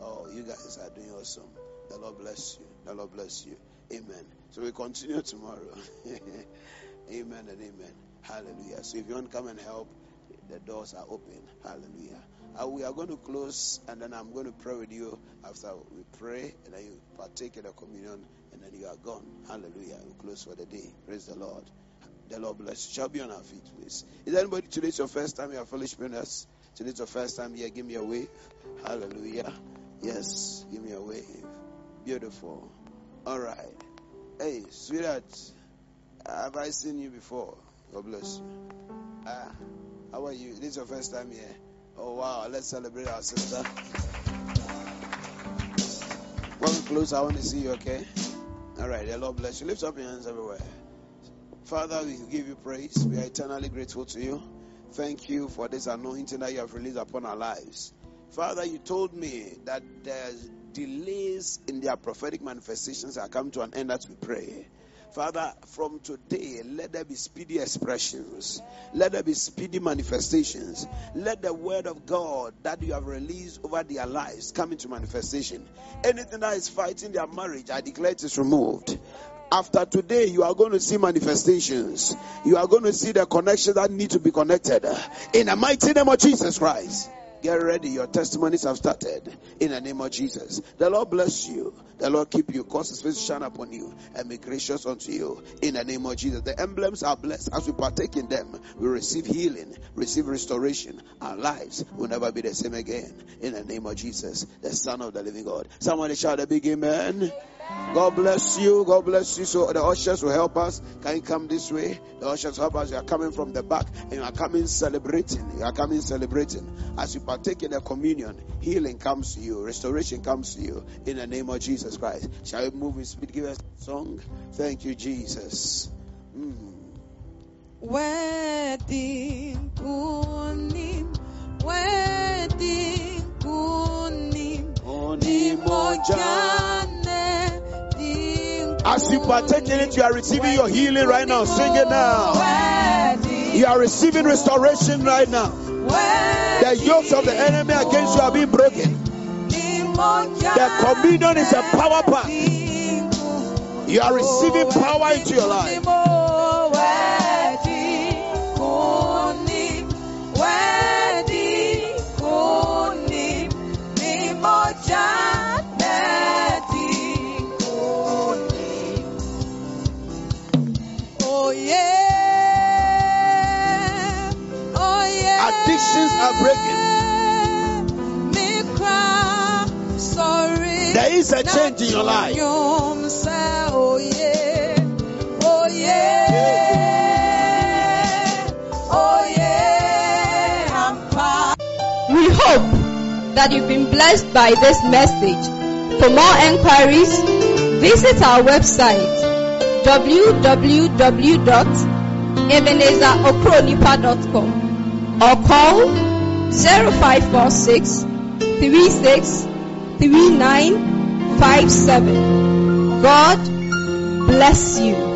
oh, you guys are doing awesome. The Lord bless you. The Lord bless you. Amen. So we continue tomorrow. amen and amen. Hallelujah. So if you want to come and help, the doors are open. Hallelujah. Uh, we are going to close and then I'm going to pray with you after we pray and then you partake in the communion and then you are gone. Hallelujah. We close for the day. Praise the Lord. The Lord bless you. Shall be on our feet, please. Is anybody today's your first time you are fellowshipping us? Today's your first time here. Give me a wave. Hallelujah. Yes, give me a wave. Beautiful. All right. Hey, sweetheart, have I seen you before? God bless you. Ah, how are you? This is your first time here. Oh wow, let's celebrate our sister. We close, I want to see you, okay? All right, the Lord bless you. Lift up your hands everywhere. Father, we give you praise. We are eternally grateful to you. Thank you for this anointing that you have released upon our lives. Father, you told me that there's delays in their prophetic manifestations are coming to an end as we pray. Father, from today, let there be speedy expressions. Let there be speedy manifestations. Let the word of God that you have released over their lives come into manifestation. Anything that is fighting their marriage, I declare it is removed. After today, you are going to see manifestations. You are going to see the connections that need to be connected. In the mighty name of Jesus Christ. Get ready. Your testimonies have started in the name of Jesus. The Lord bless you. The Lord keep you. Cause his face to shine upon you and be gracious unto you in the name of Jesus. The emblems are blessed. As we partake in them, we receive healing, receive restoration. Our lives will never be the same again in the name of Jesus, the Son of the living God. Somebody shout a big amen. God bless you. God bless you. So the ushers will help us. Can you come this way? The ushers help us. You are coming from the back and you are coming celebrating. You are coming celebrating. As you partake in the communion, healing comes to you, restoration comes to you in the name of Jesus Christ. Shall we move in speed? Give us a song. Thank you, Jesus. Mm. Wedding kunim, wedding kunim, dim As you partake in it, you are receiving your healing right now. Sing it now. You are receiving restoration right now. The yokes of the enemy against you are being broken. The communion is a power pack. You are receiving power into your life. Needs a change in your life. Oh yeah, oh yeah, oh yeah, We hope that you've been blessed by this message. For more enquiries, visit our website www.ebenezerokronipa.com or call 0546 36 3957. God bless you.